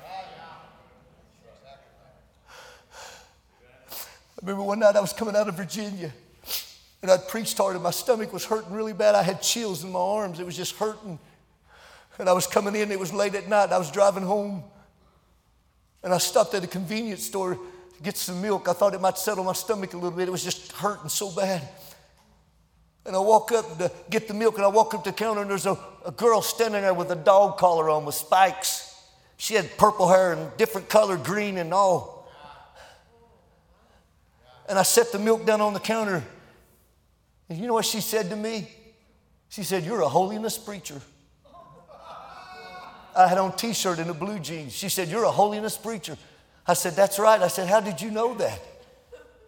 I remember one night I was coming out of Virginia and I'd preached hard and my stomach was hurting really bad. I had chills in my arms, it was just hurting. And I was coming in, it was late at night, I was driving home. And I stopped at a convenience store to get some milk. I thought it might settle my stomach a little bit. It was just hurting so bad. And I walk up to get the milk, and I walk up to the counter, and there's a, a girl standing there with a dog collar on with spikes. She had purple hair and different color, green and all. And I set the milk down on the counter. And you know what she said to me? She said, You're a holiness preacher. I had on t-shirt and a blue jeans. She said, You're a holiness preacher. I said, That's right. I said, How did you know that?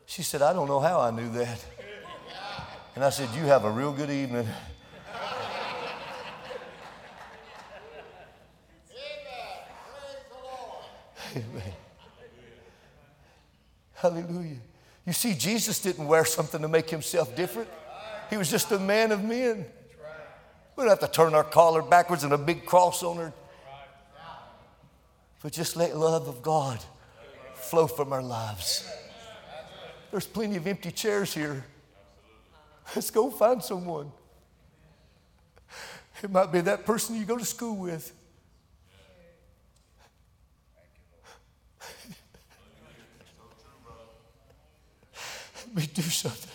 She said, I don't know how I knew that. And I said, You have a real good evening. Amen. Hallelujah. You see, Jesus didn't wear something to make himself different. He was just a man of men. We don't have to turn our collar backwards and a big cross on her. But just let love of God flow from our lives. There's plenty of empty chairs here. Let's go find someone. It might be that person you go to school with. Let me do something.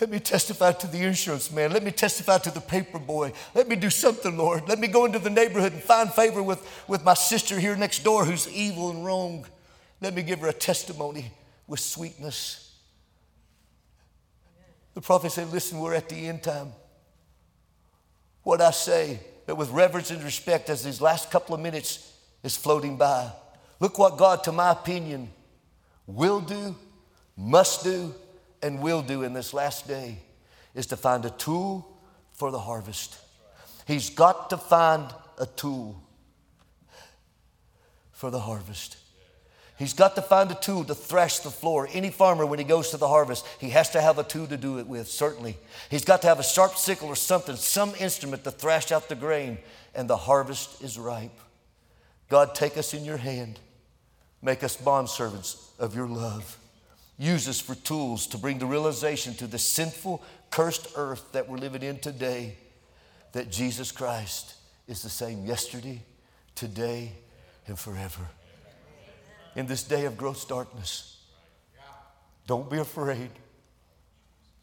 Let me testify to the insurance man. Let me testify to the paper boy. Let me do something, Lord. Let me go into the neighborhood and find favor with, with my sister here next door who's evil and wrong. Let me give her a testimony with sweetness. The prophet said, Listen, we're at the end time. What I say, but with reverence and respect as these last couple of minutes is floating by. Look what God, to my opinion, will do, must do, and will do in this last day is to find a tool for the harvest. He's got to find a tool for the harvest. He's got to find a tool to thrash the floor. Any farmer, when he goes to the harvest, he has to have a tool to do it with, certainly. He's got to have a sharp sickle or something, some instrument to thrash out the grain, and the harvest is ripe. God, take us in your hand. Make us bondservants of your love. Use us for tools to bring the realization to the sinful, cursed earth that we're living in today that Jesus Christ is the same yesterday, today, and forever. In this day of gross darkness, don't be afraid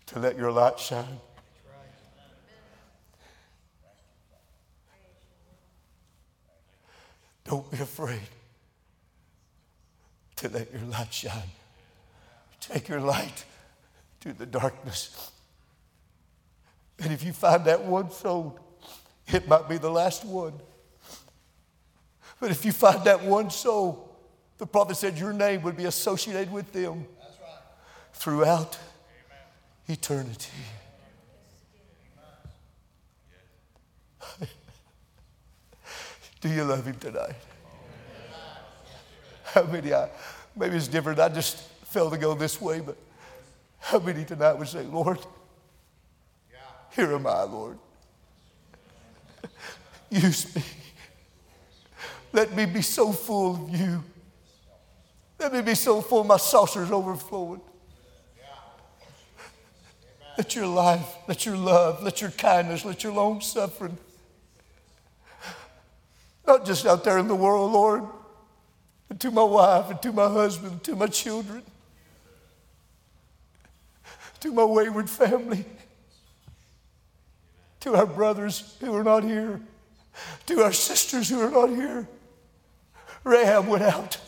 to let your light shine. Don't be afraid to let your light shine. Take your light to the darkness. And if you find that one soul, it might be the last one. But if you find that one soul, the prophet said your name would be associated with them throughout eternity. [laughs] Do you love him tonight? How many, I, maybe it's different. I just felt to go this way, but how many tonight would say, Lord, here am I, Lord. [laughs] Use me. Let me be so full of you. Let me be so full, my saucer's overflowing. Let your life, let your love, let your kindness, let your long suffering, not just out there in the world, Lord, and to my wife and to my husband, to my children, to my wayward family, to our brothers who are not here, to our sisters who are not here. Rahab went out,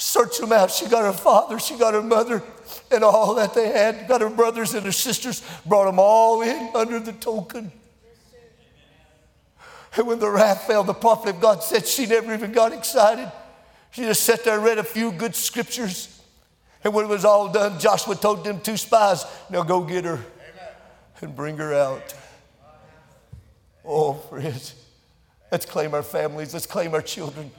searched them out. She got her father, she got her mother, and all that they had, got her brothers and her sisters, brought them all in under the token. And when the wrath fell, the prophet of God said she never even got excited. She just sat there and read a few good scriptures. And when it was all done, Joshua told them two spies, now go get her and bring her out. Oh, friends, let's claim our families, let's claim our children.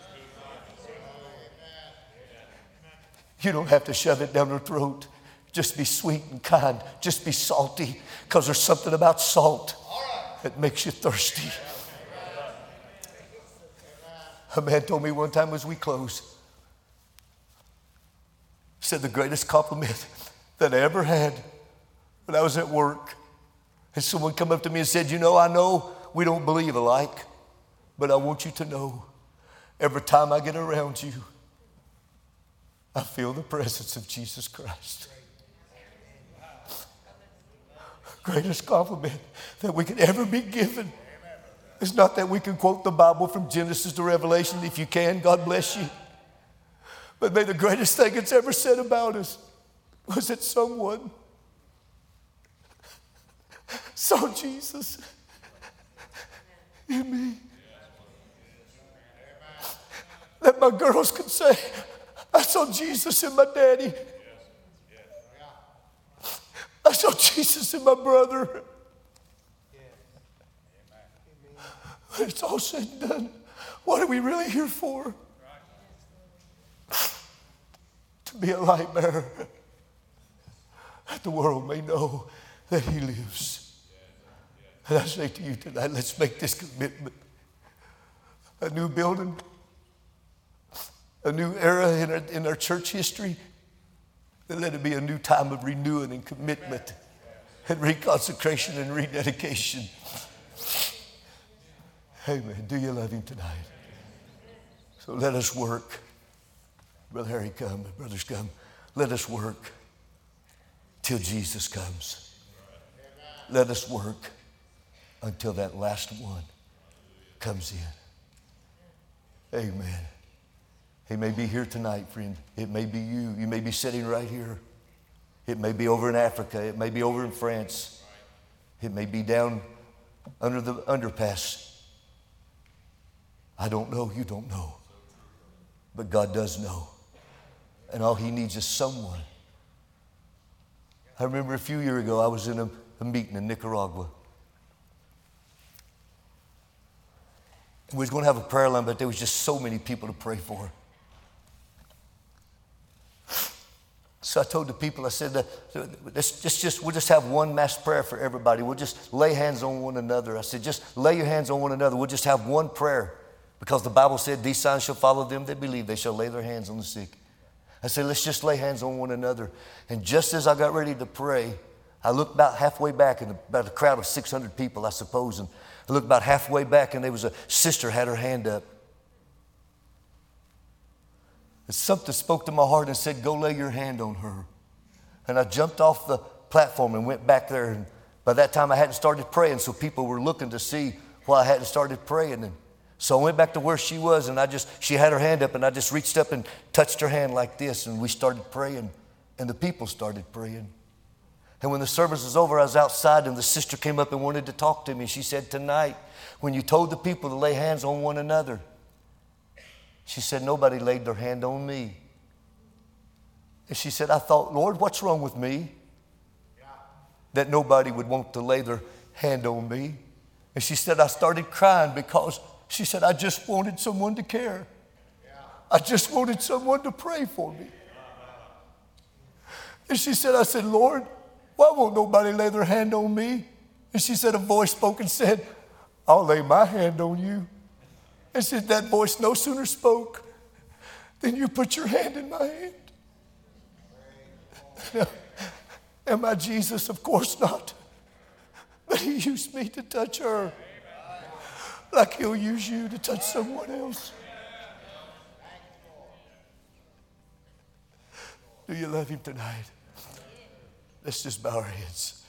You don't have to shove it down their throat. Just be sweet and kind. Just be salty because there's something about salt that makes you thirsty. A man told me one time as we close, said the greatest compliment that I ever had when I was at work. And someone come up to me and said, You know, I know we don't believe alike, but I want you to know every time I get around you, I feel the presence of Jesus Christ. Greatest compliment that we could ever be given. It's not that we can quote the Bible from Genesis to Revelation. If you can, God bless you. But may the greatest thing it's ever said about us was that someone saw Jesus in me. That my girls could say, I saw Jesus in my daddy. I saw Jesus in my brother. When it's all said and done, what are we really here for? To be a light bearer that the world may know that He lives. And I say to you tonight, let's make this commitment. A new building, a new era in our, in our church history. And let it be a new time of renewing and commitment and reconsecration and rededication. Amen. Do you love him tonight? So let us work. Brother Harry, come. Brothers, come. Let us work till Jesus comes. Let us work until that last one comes in. Amen. He may be here tonight, friend. It may be you. You may be sitting right here. It may be over in Africa. It may be over in France. It may be down under the underpass. I don't know. You don't know. But God does know. And all He needs is someone. I remember a few years ago, I was in a, a meeting in Nicaragua. We was going to have a prayer line, but there was just so many people to pray for. So I told the people, I said, let's just, just, we'll just have one mass prayer for everybody. We'll just lay hands on one another. I said, just lay your hands on one another. We'll just have one prayer because the Bible said, these signs shall follow them that believe. They shall lay their hands on the sick. I said, let's just lay hands on one another. And just as I got ready to pray, I looked about halfway back, and about a crowd of 600 people, I suppose, and I looked about halfway back, and there was a sister had her hand up. And something spoke to my heart and said, Go lay your hand on her. And I jumped off the platform and went back there. And by that time, I hadn't started praying, so people were looking to see why I hadn't started praying. And so I went back to where she was, and I just, she had her hand up, and I just reached up and touched her hand like this, and we started praying, and the people started praying. And when the service was over, I was outside, and the sister came up and wanted to talk to me. She said, Tonight, when you told the people to lay hands on one another, she said, Nobody laid their hand on me. And she said, I thought, Lord, what's wrong with me? That nobody would want to lay their hand on me. And she said, I started crying because she said, I just wanted someone to care. I just wanted someone to pray for me. And she said, I said, Lord, why won't nobody lay their hand on me? And she said, a voice spoke and said, I'll lay my hand on you. And said, that voice no sooner spoke than you put your hand in my hand. [laughs] Am I Jesus? Of course not. But he used me to touch her like he'll use you to touch someone else. Do you love him tonight? Let's just bow our heads.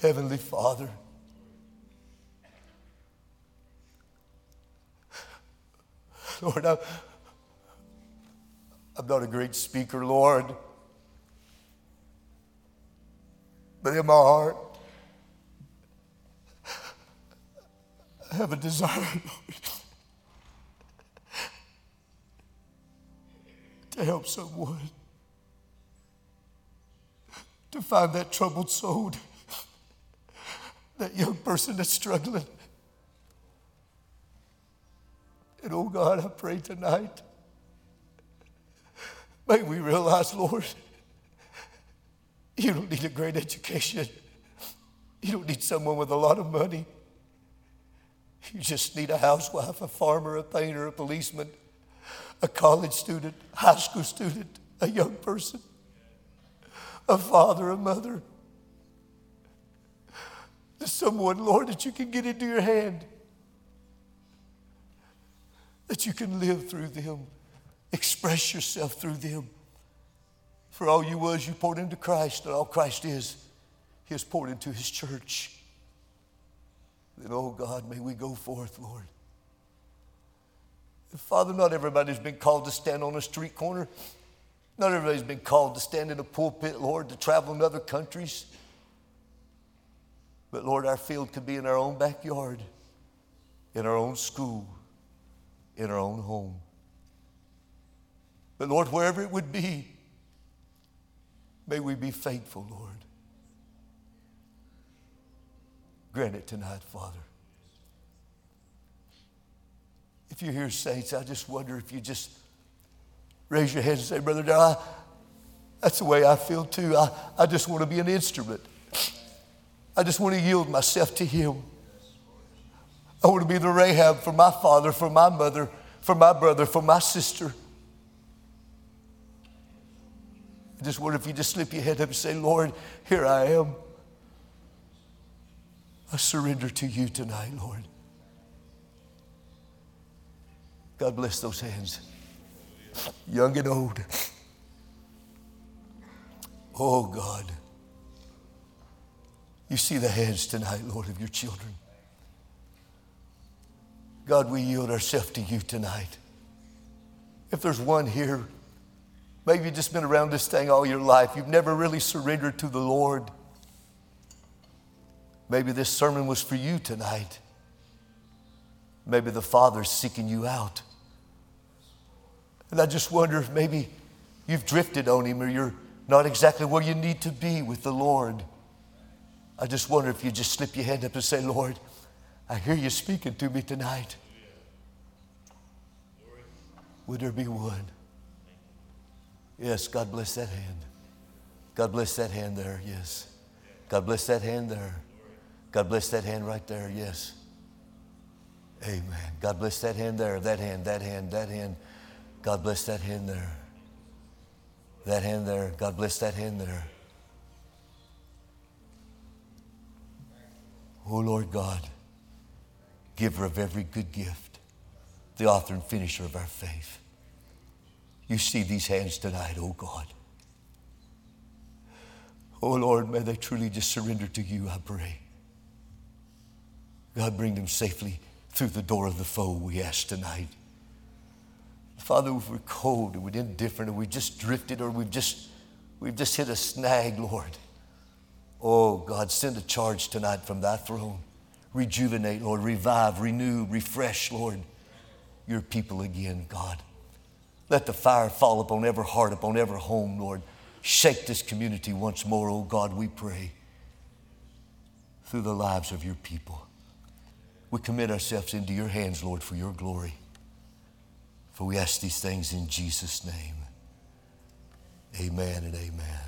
Heavenly Father, Lord, I'm, I'm not a great speaker, Lord. But in my heart, I have a desire, Lord, to help someone, to find that troubled soul, that young person that's struggling. And oh God, I pray tonight, may we realize, Lord, you don't need a great education. You don't need someone with a lot of money. You just need a housewife, a farmer, a painter, a policeman, a college student, high school student, a young person, a father, a mother. There's someone, Lord, that you can get into your hand, that you can live through them, express yourself through them. For all you was, you poured into Christ, and all Christ is, He has poured into His church. Then, oh God, may we go forth, Lord. Father, not everybody's been called to stand on a street corner. Not everybody's been called to stand in a pulpit, Lord, to travel in other countries. But Lord, our field could be in our own backyard, in our own school, in our own home. But Lord, wherever it would be, may we be faithful, Lord. Grant it tonight, Father. If you're here, saints, I just wonder if you just raise your hand and say, Brother Darrell, that's the way I feel too. I, I just want to be an instrument. I just want to yield myself to Him. I want to be the Rahab for my father, for my mother, for my brother, for my sister. I just wonder if you just slip your head up and say, Lord, here I am. I surrender to you tonight, Lord. God bless those hands, young and old. Oh, God. You see the hands tonight, Lord, of your children. God, we yield ourselves to you tonight. If there's one here, maybe you've just been around this thing all your life, you've never really surrendered to the Lord. Maybe this sermon was for you tonight. Maybe the Father's seeking you out. And I just wonder if maybe you've drifted on Him or you're not exactly where you need to be with the Lord. I just wonder if you just slip your hand up and say, Lord, I hear you speaking to me tonight. Would there be one? Yes, God bless that hand. God bless that hand there, yes. God bless that hand there. God bless that hand right there, yes. Amen. God bless that hand there, that hand, that hand, that hand. God bless that hand there. That hand there. God bless that hand there. Oh Lord God, giver of every good gift, the author and finisher of our faith. You see these hands tonight, oh God. Oh Lord, may they truly just surrender to you, I pray. God, bring them safely through the door of the foe, we ask tonight. Father, if we're cold and we're indifferent and we just drifted or we've just, we've just hit a snag, Lord. Oh, God, send a charge tonight from thy throne. Rejuvenate, Lord, revive, renew, refresh, Lord, your people again, God. Let the fire fall upon every heart, upon every home, Lord. Shake this community once more, oh God, we pray, through the lives of your people. We commit ourselves into your hands, Lord, for your glory. For we ask these things in Jesus' name. Amen and amen.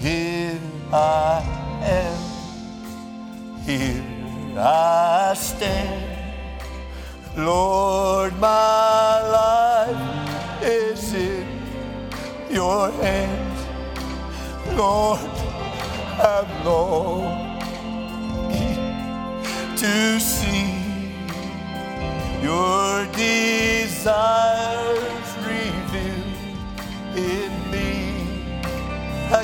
Here I am. Here I stand. Lord, my life is in your hands. Lord, I'm longing to see your desires revealed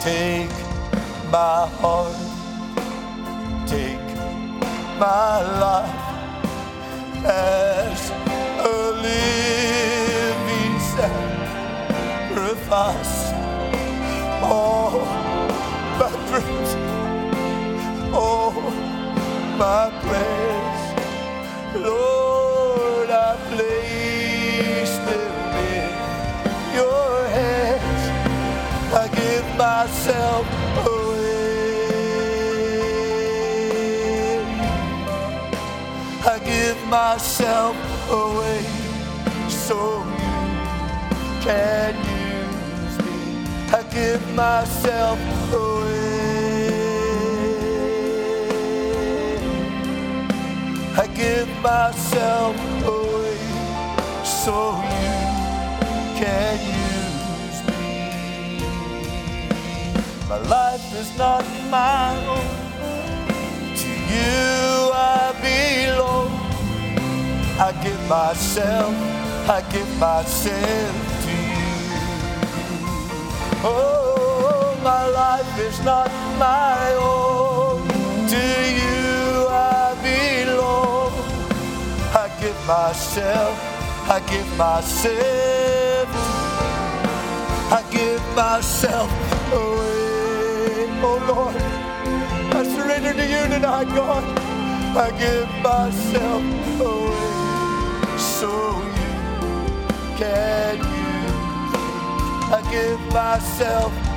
Take my heart, take my life as a living sacrifice. All my dreams, all my plans, Lord, I place myself away so you can use me. I give myself away. I give myself away so you can use me. My life is not my own. To you I belong. I give myself, I give myself to you. Oh, my life is not my own. To you I belong. I give myself, I give myself, I give myself away. Oh Lord. I surrender to you tonight, God. I give myself away so you can use. I give myself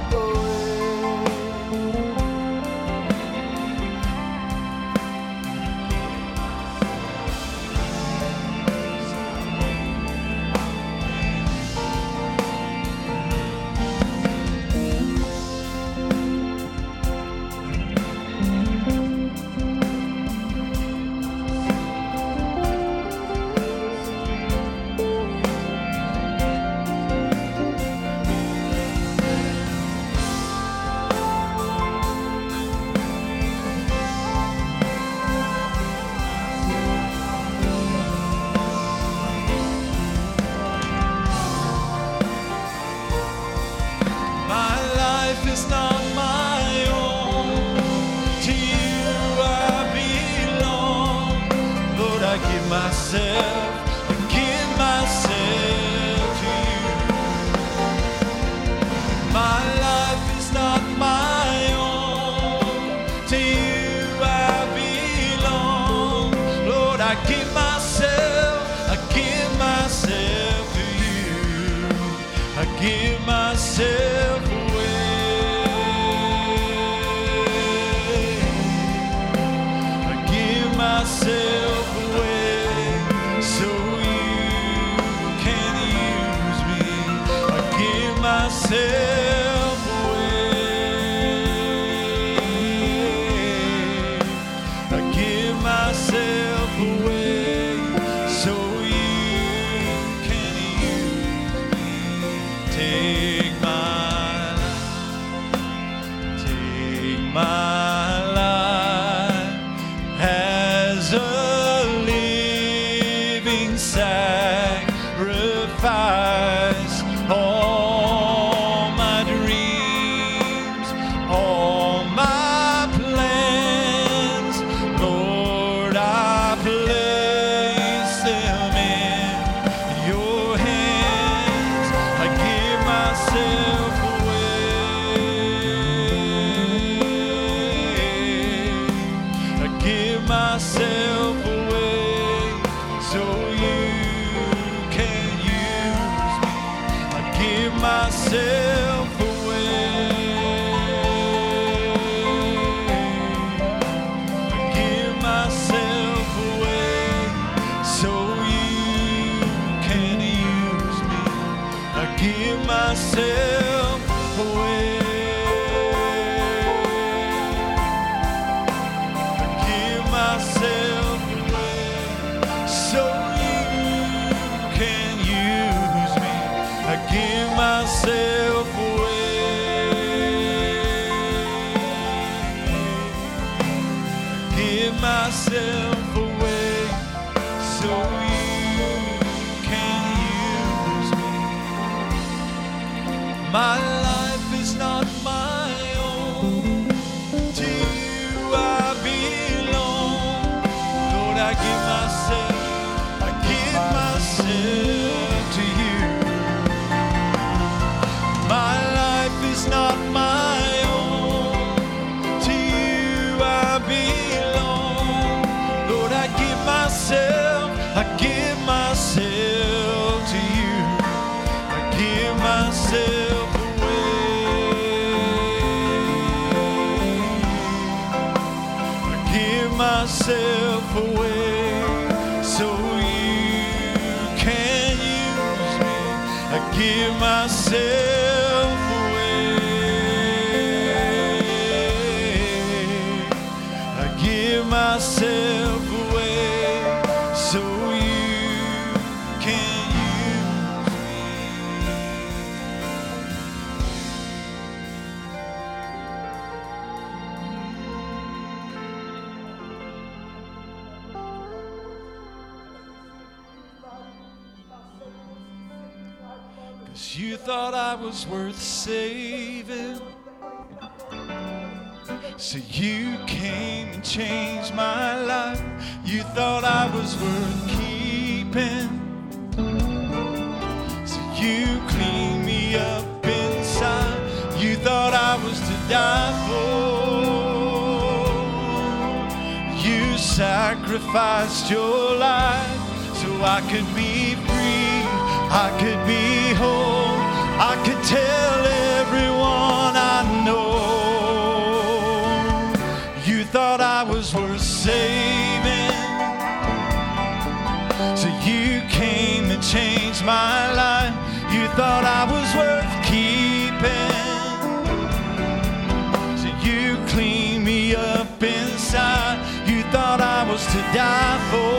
die for.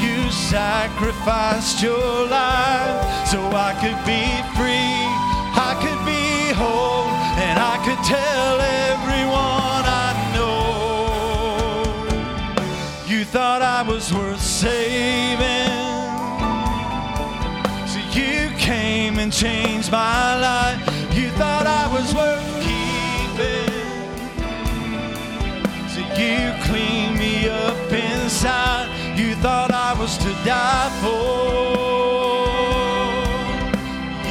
You sacrificed your life so I could be free. I could be whole and I could tell everyone I know. You thought I was worth saving. So you came and changed my life. You thought I was worth keeping. You cleaned me up inside. You thought I was to die for.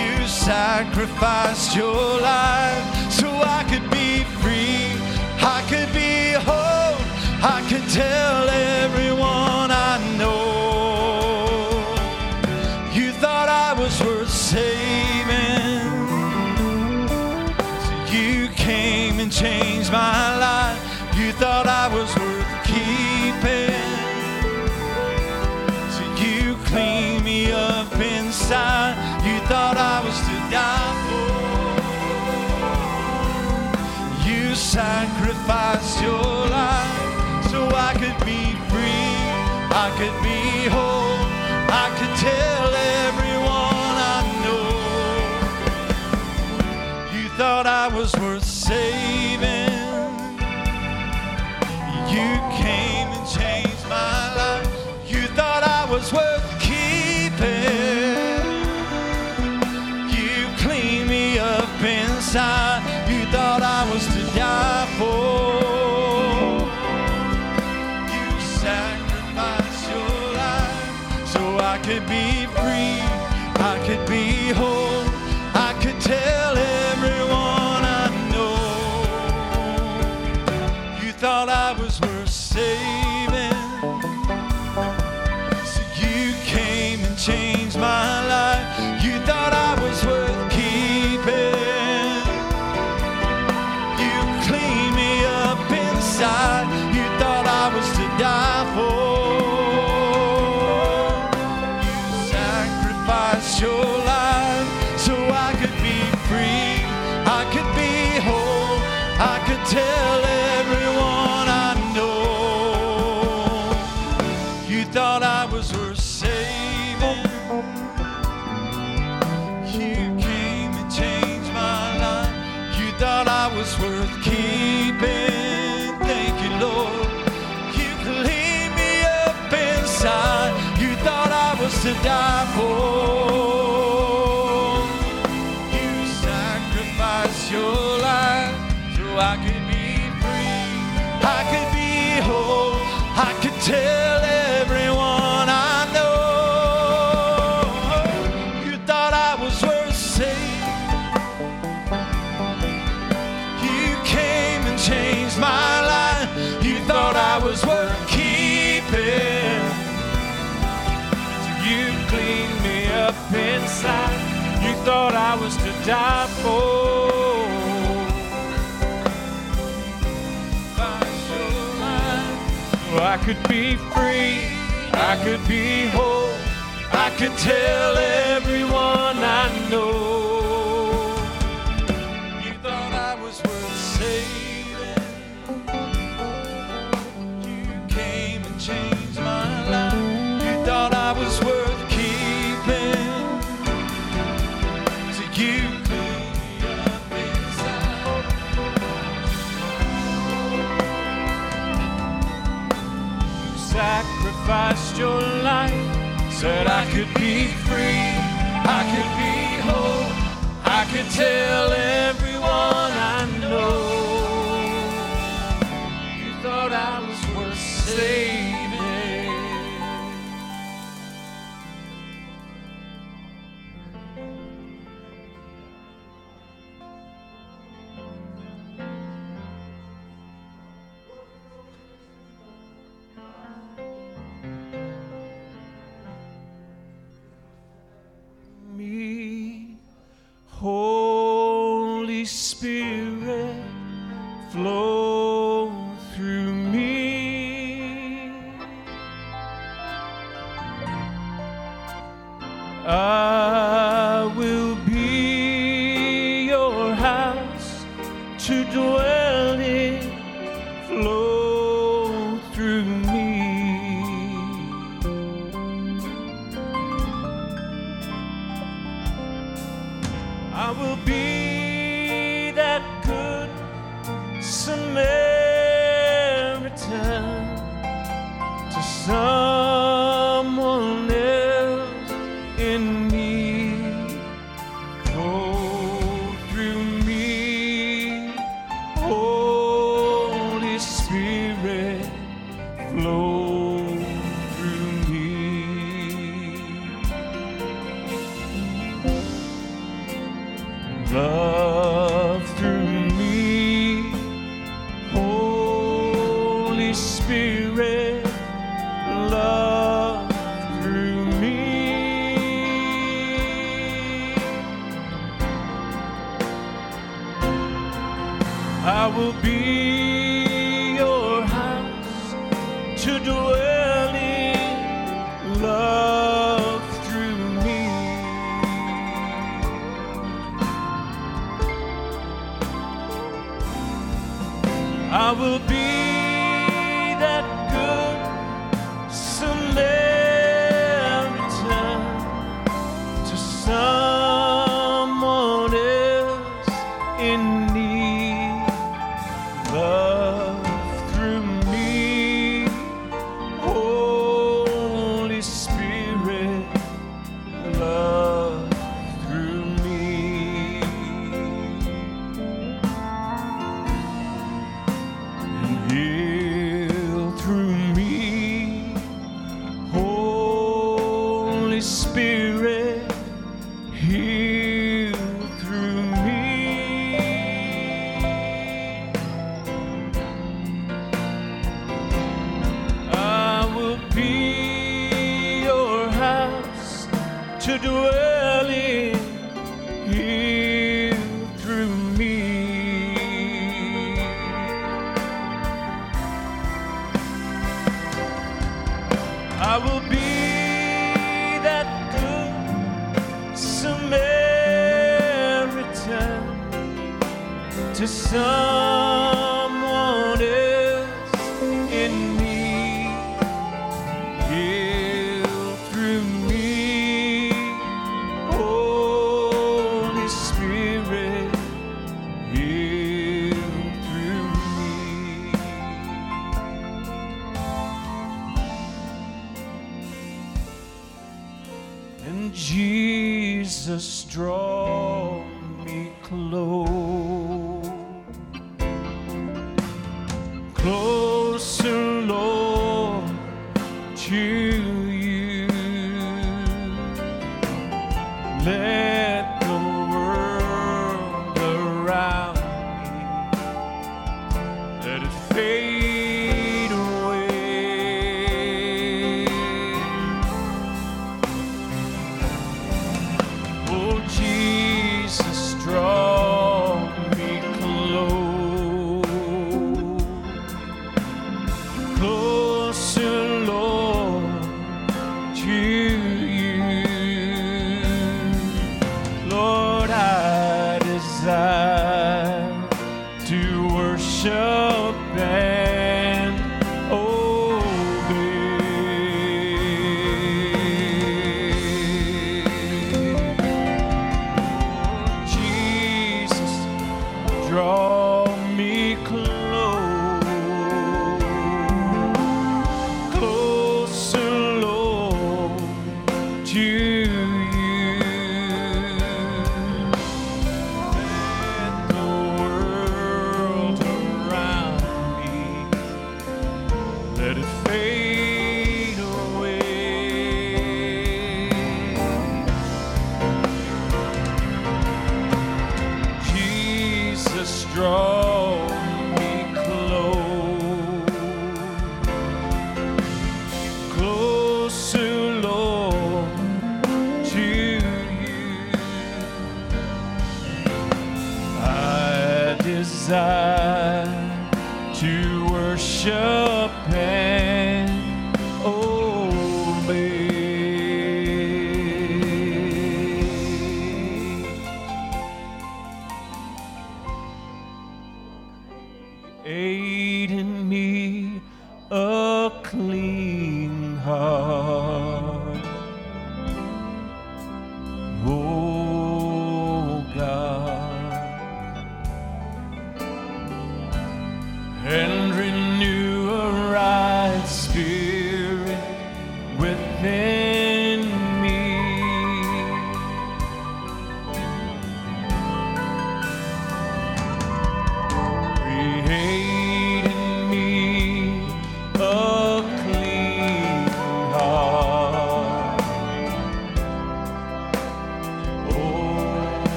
You sacrificed your life so I could be free. I could be whole. I could tell everyone I know. You thought I was worth saving. So you came and changed my life. Thought I was worth keeping. So you cleaned me up inside. You thought I was to die for. You sacrificed your life so I could be free. I could be whole. I could tell everyone I know. You thought I was worth saving. Inside. sacrifice your life so I could be free, I could be whole, I could tell everyone I know. You thought I was worth saving, you came and changed my life. You thought I was worth keeping. Thank you, Lord. You cleaned me up inside. You thought I was to die for. tell could be free, I could be whole, I could tell everyone I know. your light. Said I could be free, I could be whole, I could tell everyone I know. You thought I was worth saving. will be and Jesus draw me close.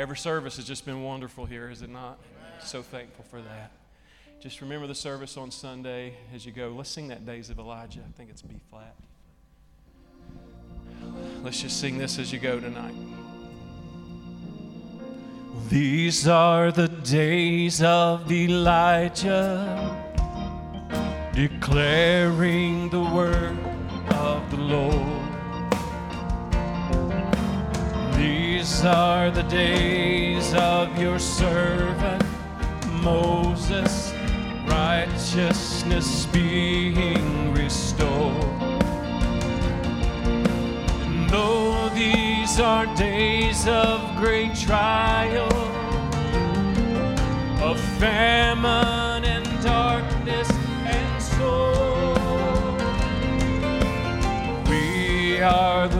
Every service has just been wonderful here, is it not? So thankful for that. Just remember the service on Sunday as you go. Let's sing that Days of Elijah. I think it's B flat. Let's just sing this as you go tonight. These are the days of Elijah, declaring the word of the Lord. These are the days of your servant Moses, righteousness being restored. And though these are days of great trial, of famine and darkness and sorrow, we are the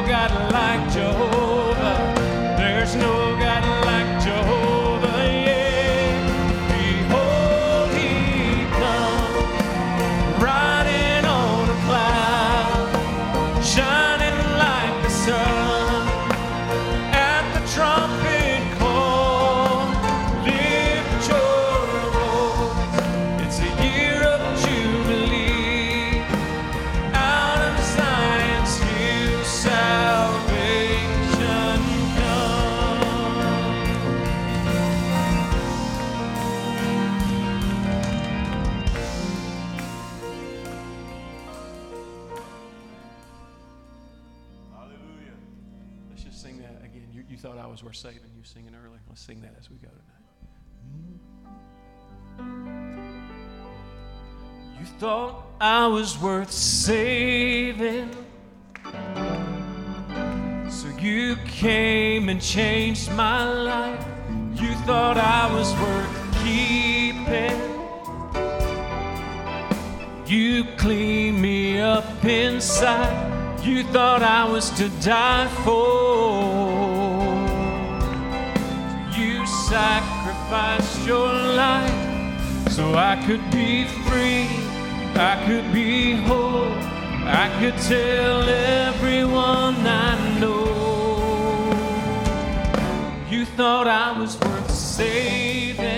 was worth saving. So you came and changed my life. You thought I was worth keeping. You cleaned me up inside. You thought I was to die for. You sacrificed your life so I could be free. I could be whole. I could tell everyone I know. You thought I was worth saving.